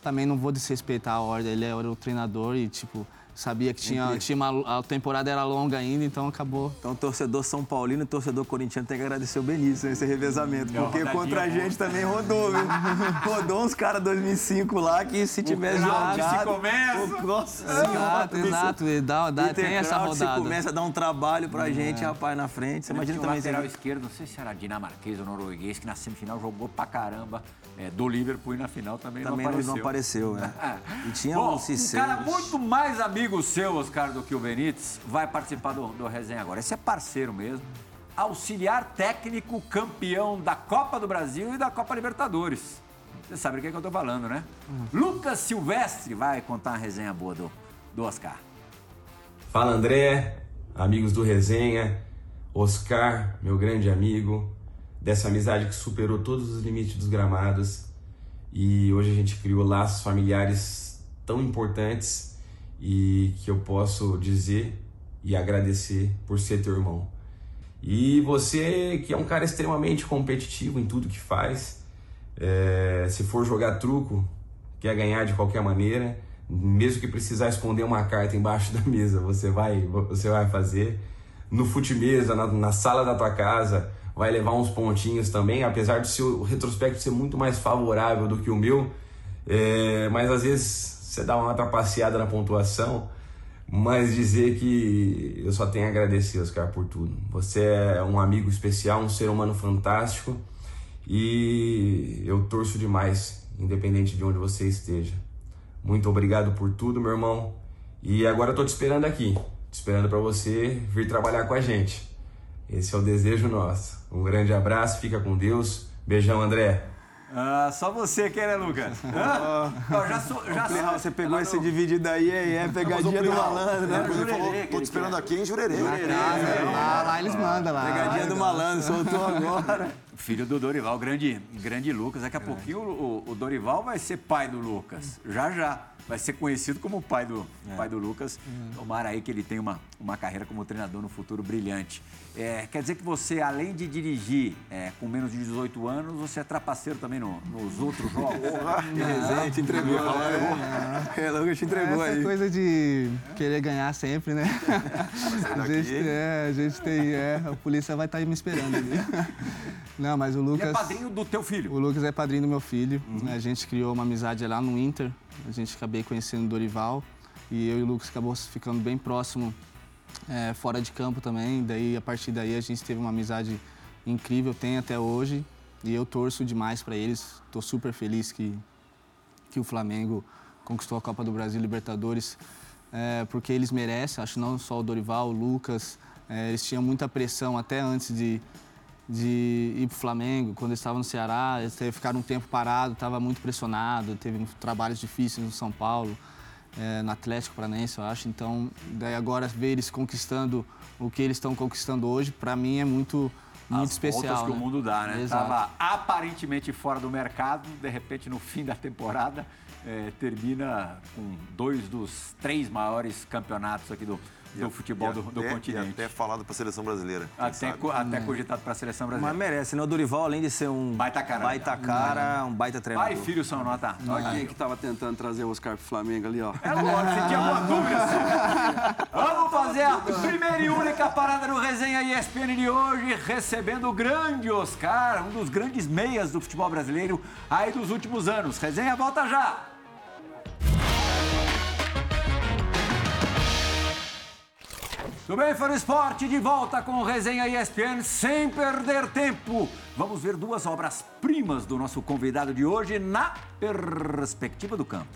[SPEAKER 5] também não vou desrespeitar a ordem. Ele era o treinador e, tipo, sabia que tinha, tinha uma, a temporada era longa ainda, então acabou.
[SPEAKER 2] Então, torcedor São Paulino e torcedor corintiano tem que agradecer o Benício nesse revezamento. Porque contra a
[SPEAKER 1] boa.
[SPEAKER 2] gente também rodou, viu? rodou uns caras 2005 lá que se tivesse
[SPEAKER 1] Kraut se
[SPEAKER 2] jogado...
[SPEAKER 1] começa.
[SPEAKER 2] o- Nossa
[SPEAKER 5] Exato, exato. E dá, dá, tem essa rodada.
[SPEAKER 2] começa a dar um trabalho pra gente, rapaz, na frente. Você imagina
[SPEAKER 1] um
[SPEAKER 2] também...
[SPEAKER 1] lateral esquerdo, não sei se era dinamarquês ou norueguês, que na semifinal jogou pra caramba é, do Liverpool e na final também,
[SPEAKER 2] Também
[SPEAKER 1] não
[SPEAKER 2] não
[SPEAKER 1] apareceu.
[SPEAKER 2] apareceu, né? E tinha
[SPEAKER 1] Bom,
[SPEAKER 2] um
[SPEAKER 1] um cara muito mais amigo seu, Oscar, do que o Benítez, vai participar do, do resenha agora. Esse é parceiro mesmo. auxiliar técnico campeão da Copa do Brasil e da Copa Libertadores. Você sabe do que, é que eu tô falando, né? Lucas Silvestre vai contar uma resenha boa do, do Oscar.
[SPEAKER 9] Fala André, amigos do Resenha, Oscar, meu grande amigo, dessa amizade que superou todos os limites dos gramados e hoje a gente criou laços familiares tão importantes e que eu posso dizer e agradecer por ser teu irmão. E você que é um cara extremamente competitivo em tudo que faz, é, se for jogar truco, quer ganhar de qualquer maneira, mesmo que precisar esconder uma carta embaixo da mesa, você vai, você vai fazer. No fute-mesa, na, na sala da tua casa, vai levar uns pontinhos também, apesar do seu retrospecto ser muito mais favorável do que o meu, é, mas às vezes você dá uma trapaceada na pontuação, mas dizer que eu só tenho a agradecer, Oscar, por tudo. Você é um amigo especial, um ser humano fantástico e eu torço demais, independente de onde você esteja. Muito obrigado por tudo, meu irmão. E agora eu tô te esperando aqui, te esperando para você vir trabalhar com a gente. Esse é o desejo nosso. Um grande abraço, fica com Deus. Beijão, André.
[SPEAKER 1] Ah, só você quer, né, Lucas? Hã? Ó, já sou, já sou.
[SPEAKER 3] Você pegou esse dividido aí, é, é pegadinha do malandro, né?
[SPEAKER 4] Ele falou, tô te esperando aqui em Jurerê.
[SPEAKER 5] Lá, lá eles mandam lá.
[SPEAKER 3] Pegadinha do malandro, soltou agora.
[SPEAKER 1] Filho do Dorival, grande, grande Lucas. Daqui a pouquinho o, o Dorival vai ser pai do Lucas. Já, já. Vai ser conhecido como o pai do, pai do Lucas. Tomara aí que ele tenha uma, uma carreira como treinador no futuro brilhante. É, quer dizer que você, além de dirigir é, com menos de 18 anos, você é trapaceiro também no- nos outros jogos?
[SPEAKER 3] Que resenha, te entregou. É, Lucas te entregou
[SPEAKER 5] Essa
[SPEAKER 3] aí.
[SPEAKER 5] coisa de querer ganhar sempre, né? A gente, é, a gente tem. É, a polícia vai estar me esperando ali. Não, mas o
[SPEAKER 1] Ele
[SPEAKER 5] Lucas.
[SPEAKER 1] é padrinho do teu filho.
[SPEAKER 5] O Lucas é padrinho do meu filho. A gente criou uma amizade lá no Inter. A gente acabei conhecendo o Dorival. E eu e o Lucas acabou ficando bem próximo é, fora de campo também. Daí, a partir daí, a gente teve uma amizade incrível, tem até hoje. E eu torço demais para eles. Estou super feliz que, que o Flamengo conquistou a Copa do Brasil Libertadores, é, porque eles merecem, acho não só o Dorival, o Lucas, é, eles tinham muita pressão até antes de, de ir para o Flamengo, quando eles estavam no Ceará, eles teve- ficaram um tempo parado, estava muito pressionado, teve trabalhos difíceis no São Paulo, é, no Atlético Paranaense, eu acho, então daí agora ver eles conquistando o que eles estão conquistando hoje, para mim é muito, muito
[SPEAKER 1] As
[SPEAKER 5] especial.
[SPEAKER 1] voltas que
[SPEAKER 5] né?
[SPEAKER 1] o mundo dá, né?
[SPEAKER 5] Exato.
[SPEAKER 1] Tava aparentemente fora do mercado, de repente no fim da temporada eh, termina com dois dos três maiores campeonatos aqui do, do futebol
[SPEAKER 4] E
[SPEAKER 1] do, do
[SPEAKER 4] até- e
[SPEAKER 1] continente.
[SPEAKER 4] até falado pra seleção brasileira.
[SPEAKER 1] Até, co- até cogitado para a seleção brasileira.
[SPEAKER 2] Mas merece, né? O Dorival, além de ser um
[SPEAKER 1] Baita cara,
[SPEAKER 2] baita, cara, um baita treinador.
[SPEAKER 1] Pai filho são nota.
[SPEAKER 3] Olha quem que tava tentando trazer o Oscar pro Flamengo ali, ó.
[SPEAKER 1] É lógico, você tinha alguma dúvida? Vamos fazer a primeira e única parada no Resenha ESPN de hoje, recebendo o grande Oscar, um dos grandes meias do futebol brasileiro aí dos últimos anos. Resenha volta já! Tudo bem, Fã Esporte, de volta com o Resenha ESPN, sem perder tempo. Vamos ver duas obras-primas do nosso convidado de hoje na perspectiva do campo.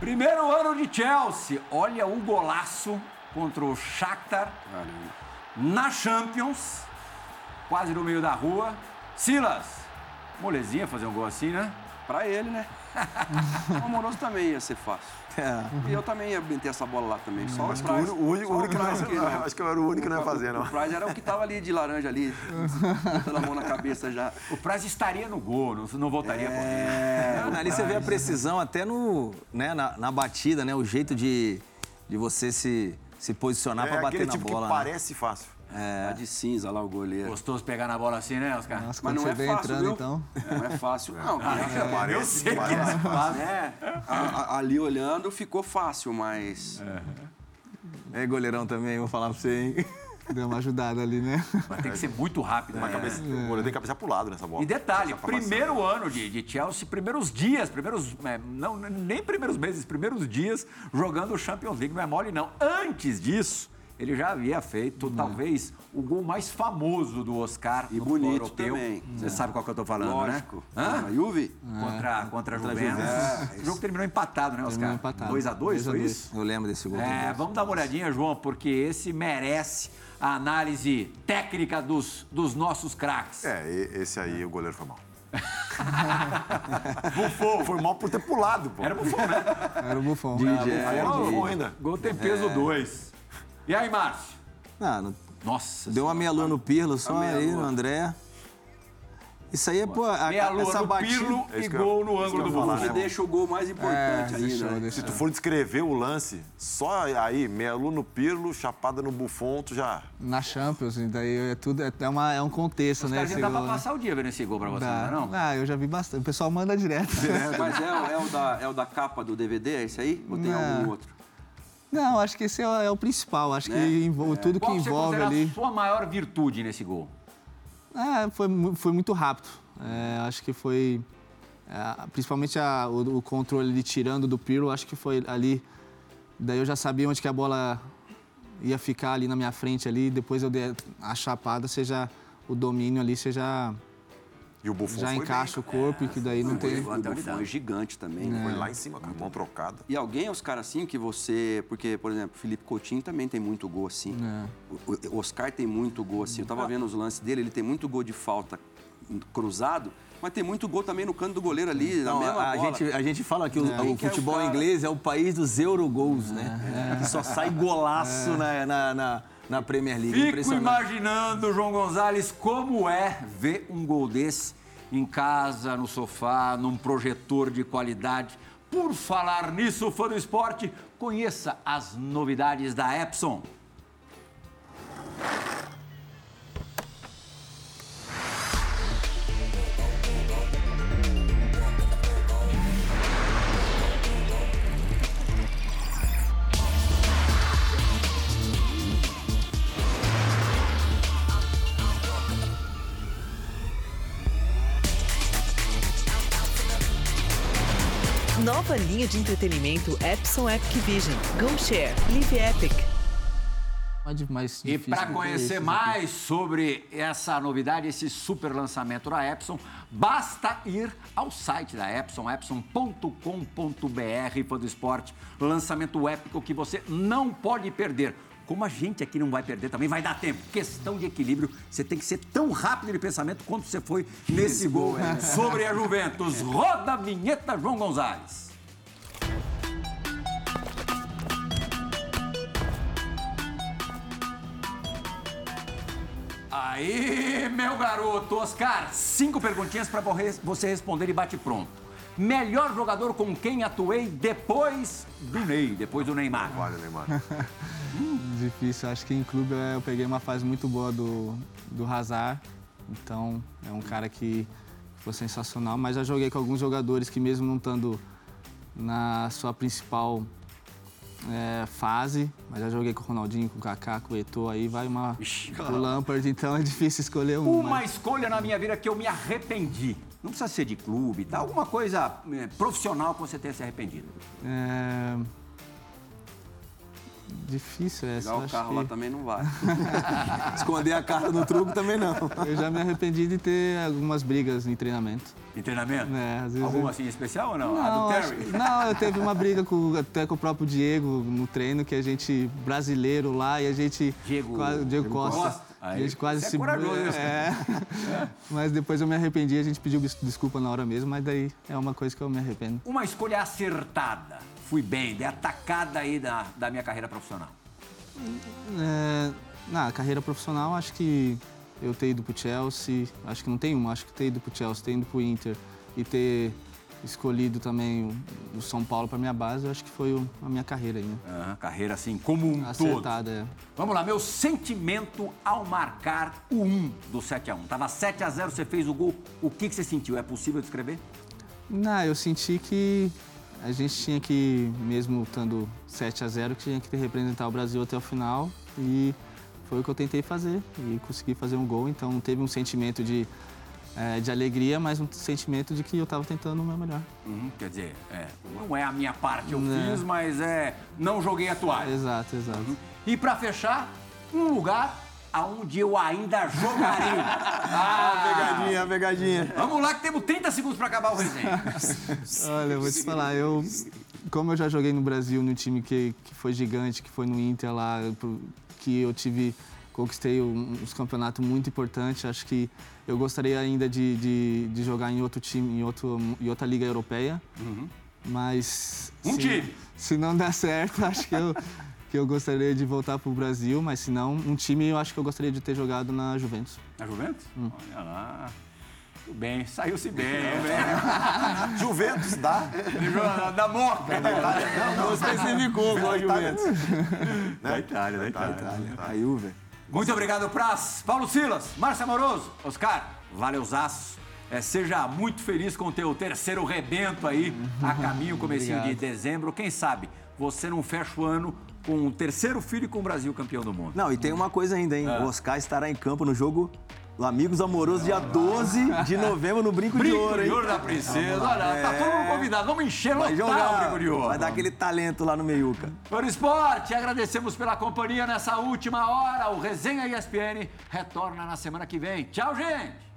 [SPEAKER 1] Primeiro ano de Chelsea. Olha o golaço contra o Shakhtar na Champions, quase no meio da rua. Silas, molezinha fazer um gol assim, né?
[SPEAKER 3] Pra ele, né? o Amoroso também ia ser fácil. E eu também ia meter essa bola lá também. Só
[SPEAKER 4] Acho
[SPEAKER 3] o
[SPEAKER 4] que o
[SPEAKER 3] Price.
[SPEAKER 4] único- o único-
[SPEAKER 3] só
[SPEAKER 4] o único que não
[SPEAKER 3] Price que não.
[SPEAKER 4] acho que eu era o único que não ia fazer, não.
[SPEAKER 3] O Price era o que tava ali de laranja ali, botando a mão na cabeça já.
[SPEAKER 1] O Praz estaria no gol, não, não voltaria por
[SPEAKER 2] É, ali você vê a precisão até no, né, na, na batida, né? O jeito de, de você se, se posicionar
[SPEAKER 4] É
[SPEAKER 2] pra bater na
[SPEAKER 4] tipo
[SPEAKER 2] bola.
[SPEAKER 4] que
[SPEAKER 2] né?
[SPEAKER 4] parece fácil.
[SPEAKER 3] Tá de cinza lá o goleiro.
[SPEAKER 1] Gostoso pegar na bola assim, né, Oscar?
[SPEAKER 5] Nossa,
[SPEAKER 3] Mas não
[SPEAKER 5] você
[SPEAKER 3] é
[SPEAKER 5] vem
[SPEAKER 3] fácil,
[SPEAKER 5] entrando,
[SPEAKER 3] viu?
[SPEAKER 5] então.
[SPEAKER 3] Não é fácil, não.
[SPEAKER 1] Eu sei que é fácil.
[SPEAKER 3] É, a- a- ali olhando ficou fácil, mas
[SPEAKER 2] É goleirão também, vou falar pra você, hein?
[SPEAKER 5] Deu uma ajudada ali, né?
[SPEAKER 1] Mas tem que ser muito rápido,
[SPEAKER 4] Uma
[SPEAKER 1] né?
[SPEAKER 4] cabeça, O goleiro tem que cabecear pro lado nessa bola.
[SPEAKER 1] E detalhe,
[SPEAKER 4] pra passar.
[SPEAKER 1] primeiro ano de, de Chelsea, primeiros dias, primeiros. é, não, nem primeiros meses, primeiros dias jogando o Champions League, não é mole, não. Antes disso, ele já havia feito talvez o gol mais famoso do Oscar
[SPEAKER 3] E bonito
[SPEAKER 1] europeu.
[SPEAKER 3] também.
[SPEAKER 1] Você sabe qual que eu tô falando,
[SPEAKER 3] Lógico.
[SPEAKER 1] né? Hã?
[SPEAKER 3] A Juve?
[SPEAKER 1] Contra, contra a Juventus.
[SPEAKER 3] Juventus.
[SPEAKER 1] O jogo terminou empatado, né, Oscar?
[SPEAKER 5] Terminou empatado.
[SPEAKER 1] 2 a 2 foi
[SPEAKER 5] 2 a 2.
[SPEAKER 1] isso?
[SPEAKER 2] Eu lembro desse gol.
[SPEAKER 1] É, vamos dar uma olhadinha, João, porque esse merece a análise técnica dos, dos nossos craques.
[SPEAKER 4] É, esse aí o goleiro foi mal. Bufou, foi mal por ter pulado, pô.
[SPEAKER 1] Era bufão, né?
[SPEAKER 5] Era o Buffon.
[SPEAKER 3] Didi,
[SPEAKER 4] Aí
[SPEAKER 3] é,
[SPEAKER 4] era bufão ainda.
[SPEAKER 1] Gol tem peso 2. E aí, Márcio?
[SPEAKER 2] Não, não-
[SPEAKER 1] Nossa
[SPEAKER 2] deu uma meia lua no Pirlo só
[SPEAKER 3] meia
[SPEAKER 2] aí,
[SPEAKER 3] lua.
[SPEAKER 2] no André. Isso aí é, pô, a,
[SPEAKER 1] Meia lua
[SPEAKER 2] essa
[SPEAKER 1] no
[SPEAKER 2] batida...
[SPEAKER 1] Pirlo
[SPEAKER 4] É
[SPEAKER 1] e
[SPEAKER 4] isso
[SPEAKER 1] gol no
[SPEAKER 4] isso
[SPEAKER 1] ângulo
[SPEAKER 4] eu
[SPEAKER 1] do Buffon.
[SPEAKER 3] Você deixa o gol mais importante ainda.
[SPEAKER 5] deixou,
[SPEAKER 3] né?
[SPEAKER 5] deixou.
[SPEAKER 4] Se tu for descrever o lance, só aí, meia lua no Pirlo, chapada no Buffon, tu já...
[SPEAKER 5] Na Champions, daí é tudo, é, é uma, é um contexto,
[SPEAKER 1] Os
[SPEAKER 5] né?
[SPEAKER 1] caras
[SPEAKER 5] esse
[SPEAKER 1] dá pra
[SPEAKER 5] gol, né?
[SPEAKER 1] passar o dia vendo esse gol pra você,
[SPEAKER 5] Dá.
[SPEAKER 1] não é não?
[SPEAKER 5] Ah, eu já vi bastante. O pessoal manda direto.
[SPEAKER 3] Mas é, o- é o da, é o da capa do DVD, é esse aí? Ou tem
[SPEAKER 5] Não.
[SPEAKER 3] algum outro?
[SPEAKER 5] Não, acho que esse é, o- é o principal. Acho
[SPEAKER 3] Né?
[SPEAKER 5] que envol- tudo que
[SPEAKER 1] Qual você
[SPEAKER 5] envolve ali.
[SPEAKER 1] a sua maior virtude nesse gol?
[SPEAKER 5] Ah, foi, foi muito rápido. É, acho que foi. é, principalmente a- o, o controle de tirando do Pirlo, acho que foi ali. Daí eu já sabia onde que a bola ia ficar ali na minha frente ali. Depois eu dei a chapada, seja o domínio ali, já,
[SPEAKER 4] E o Buffon
[SPEAKER 5] já
[SPEAKER 4] foi
[SPEAKER 5] encaixa
[SPEAKER 4] bem,
[SPEAKER 5] o corpo e que daí não tem.
[SPEAKER 3] O Buffon é gigante também. né?
[SPEAKER 4] Foi lá em cima, cara, mão trocada.
[SPEAKER 3] E alguém é os caras assim que você. Porque, por exemplo, Felipe Coutinho também tem muito gol assim.
[SPEAKER 5] É.
[SPEAKER 3] O, Oscar tem muito gol assim. Eu tava vendo os lances dele, ele tem muito gol de falta cruzado, mas tem muito gol também no canto do goleiro ali, na
[SPEAKER 2] Não,
[SPEAKER 3] mesma
[SPEAKER 2] a, a
[SPEAKER 3] bola.
[SPEAKER 2] gente, a gente fala que o,
[SPEAKER 3] Quem
[SPEAKER 2] o
[SPEAKER 3] que é o
[SPEAKER 2] futebol inglês é o país dos Eurogols, né? Que só sai golaço na, na, na, na Premier League.
[SPEAKER 1] Fico imaginando, João Gonzalez, como é ver um gol desse em casa, no sofá, num projetor de qualidade. Por falar nisso, fã do esporte, conheça as novidades da Epson.
[SPEAKER 10] Nova linha de entretenimento Epson Epic Vision. Go Share. Live Epic.
[SPEAKER 5] Mais, mais
[SPEAKER 1] E para conhecer
[SPEAKER 5] esses aqui.
[SPEAKER 1] mais sobre essa novidade, esse super lançamento da Epson, basta ir ao site da Epson, epson.com.br, fã do esporte. Lançamento épico que você não pode perder. Como a gente aqui não vai perder, também vai dar tempo. Questão de equilíbrio, você tem que ser tão rápido de pensamento quanto você foi nesse gol sobre a Juventus. Roda a vinheta, João Gonzalez. Aí, meu garoto, Oscar, cinco perguntinhas para você responder e bate pronto. Melhor jogador com quem atuei depois do Ney, depois do Neymar.
[SPEAKER 4] Vale, Neymar.
[SPEAKER 5] Difícil, acho que em clube eu peguei uma fase muito boa do, do Hazard, então é um cara que foi sensacional, mas já joguei com alguns jogadores que mesmo não estando na sua principal eh, fase, mas já joguei com o Ronaldinho, com o Kaká, com o Eto'o, aí vai uma
[SPEAKER 1] Ixi,
[SPEAKER 5] o Lampard, então é difícil escolher um.
[SPEAKER 1] Uma
[SPEAKER 5] mas-
[SPEAKER 1] escolha na minha vida que eu me arrependi. Não precisa ser de clube, tá? Alguma coisa eh, profissional que você tenha se arrependido.
[SPEAKER 5] É... Difícil essa.
[SPEAKER 3] Pegar o carro
[SPEAKER 5] que-
[SPEAKER 3] lá também não vai.
[SPEAKER 2] Esconder a carta no truco também não.
[SPEAKER 5] Eu já me arrependi de ter algumas brigas em treinamento.
[SPEAKER 1] Em treinamento?
[SPEAKER 5] É, às vezes
[SPEAKER 1] Alguma
[SPEAKER 5] eu-
[SPEAKER 1] assim especial ou não?
[SPEAKER 5] Não,
[SPEAKER 1] a do
[SPEAKER 5] acho-
[SPEAKER 1] Terry?
[SPEAKER 5] não, eu teve uma briga com, até com o próprio Diego no treino, que a gente, brasileiro lá, e a gente.
[SPEAKER 1] Diego-
[SPEAKER 5] Diego
[SPEAKER 1] Diego
[SPEAKER 5] Costa.
[SPEAKER 1] Costa.
[SPEAKER 5] A
[SPEAKER 1] Aí,
[SPEAKER 5] gente quase
[SPEAKER 1] é
[SPEAKER 5] se.
[SPEAKER 1] corajoso, né?
[SPEAKER 5] é. Mas depois eu me arrependi, a gente pediu desculpa na hora mesmo, mas daí é uma coisa que eu me arrependo.
[SPEAKER 1] Uma escolha acertada. Fui bem, dei atacada aí da, da minha carreira profissional.
[SPEAKER 5] É, na carreira profissional, acho que eu ter ido pro Chelsea, acho que não tem uma, acho que ter ido pro Chelsea, ter ido pro Inter e ter escolhido também o, São Paulo para minha base, eu acho que foi a minha carreira aí, né?
[SPEAKER 1] Carreira assim, como um todo.
[SPEAKER 5] Acertada, é.
[SPEAKER 1] Vamos lá, meu sentimento ao marcar o 1 do 7x1. Tava 7x0, você fez o gol. O que, que você sentiu? É possível descrever?
[SPEAKER 5] Não, eu senti que a gente tinha que, mesmo estando 7 a 0 que tinha que representar o Brasil até o final e foi o que eu tentei fazer e consegui fazer um gol, então teve um sentimento de é, de alegria, mas um sentimento de que eu estava tentando o meu melhor.
[SPEAKER 1] Uhum, quer dizer, é, não é a minha parte eu
[SPEAKER 5] Não.
[SPEAKER 1] fiz, mas é não joguei a toalha.
[SPEAKER 5] Exato, exato.
[SPEAKER 1] E pra fechar, um lugar aonde eu ainda jogaria. Ah,
[SPEAKER 3] Pegadinha, pegadinha.
[SPEAKER 1] Vamos lá que temos 30 segundos pra acabar o resenha.
[SPEAKER 5] Olha, eu vou te falar, eu, como eu já joguei no Brasil, no time que, que foi gigante, que foi no Inter lá, que eu tive, conquistei um- uns campeonatos muito importantes, acho que eu gostaria ainda de, de, de jogar em outro time, em, outro, em outra liga europeia, mas...
[SPEAKER 1] Um
[SPEAKER 5] se,
[SPEAKER 1] time.
[SPEAKER 5] Se não der certo, acho que eu, que eu gostaria de voltar pro Brasil, mas se não, um time eu acho que eu gostaria de ter jogado na Juventus.
[SPEAKER 1] Na Juventus?
[SPEAKER 5] Hum.
[SPEAKER 1] Olha lá. Tudo bem, saiu-se bem.
[SPEAKER 4] Juventus, dá?
[SPEAKER 1] Da Moca.
[SPEAKER 3] Não especificou qual Juventus.
[SPEAKER 1] Da Itália, da Itália.
[SPEAKER 3] A Juve.
[SPEAKER 1] Muito obrigado, Praz. Paulo Silas, Márcia Amoroso, Oscar, valeuzaço. É, seja muito feliz com o teu terceiro rebento aí, a caminho, comecinho de dezembro. Quem sabe você não fecha o ano com o terceiro filho e com o Brasil campeão do mundo.
[SPEAKER 2] Não, e tem uma coisa ainda, hein?
[SPEAKER 1] Ah.
[SPEAKER 2] O Oscar estará em campo no jogo Amigos Amorosos, dia 12 de novembro, no Brinco, de
[SPEAKER 1] Brinco
[SPEAKER 2] Ouro, hein?
[SPEAKER 1] de ouro da princesa. Olha, tá todo mundo convidado. Vamos encher
[SPEAKER 2] Vai
[SPEAKER 1] lotar o
[SPEAKER 2] jogar,
[SPEAKER 1] Brinco de Ouro.
[SPEAKER 2] vai dar aquele talento lá no meiuca.
[SPEAKER 1] Para o esporte, agradecemos pela companhia nessa última hora. O Resenha ESPN retorna na semana que vem. Tchau, gente!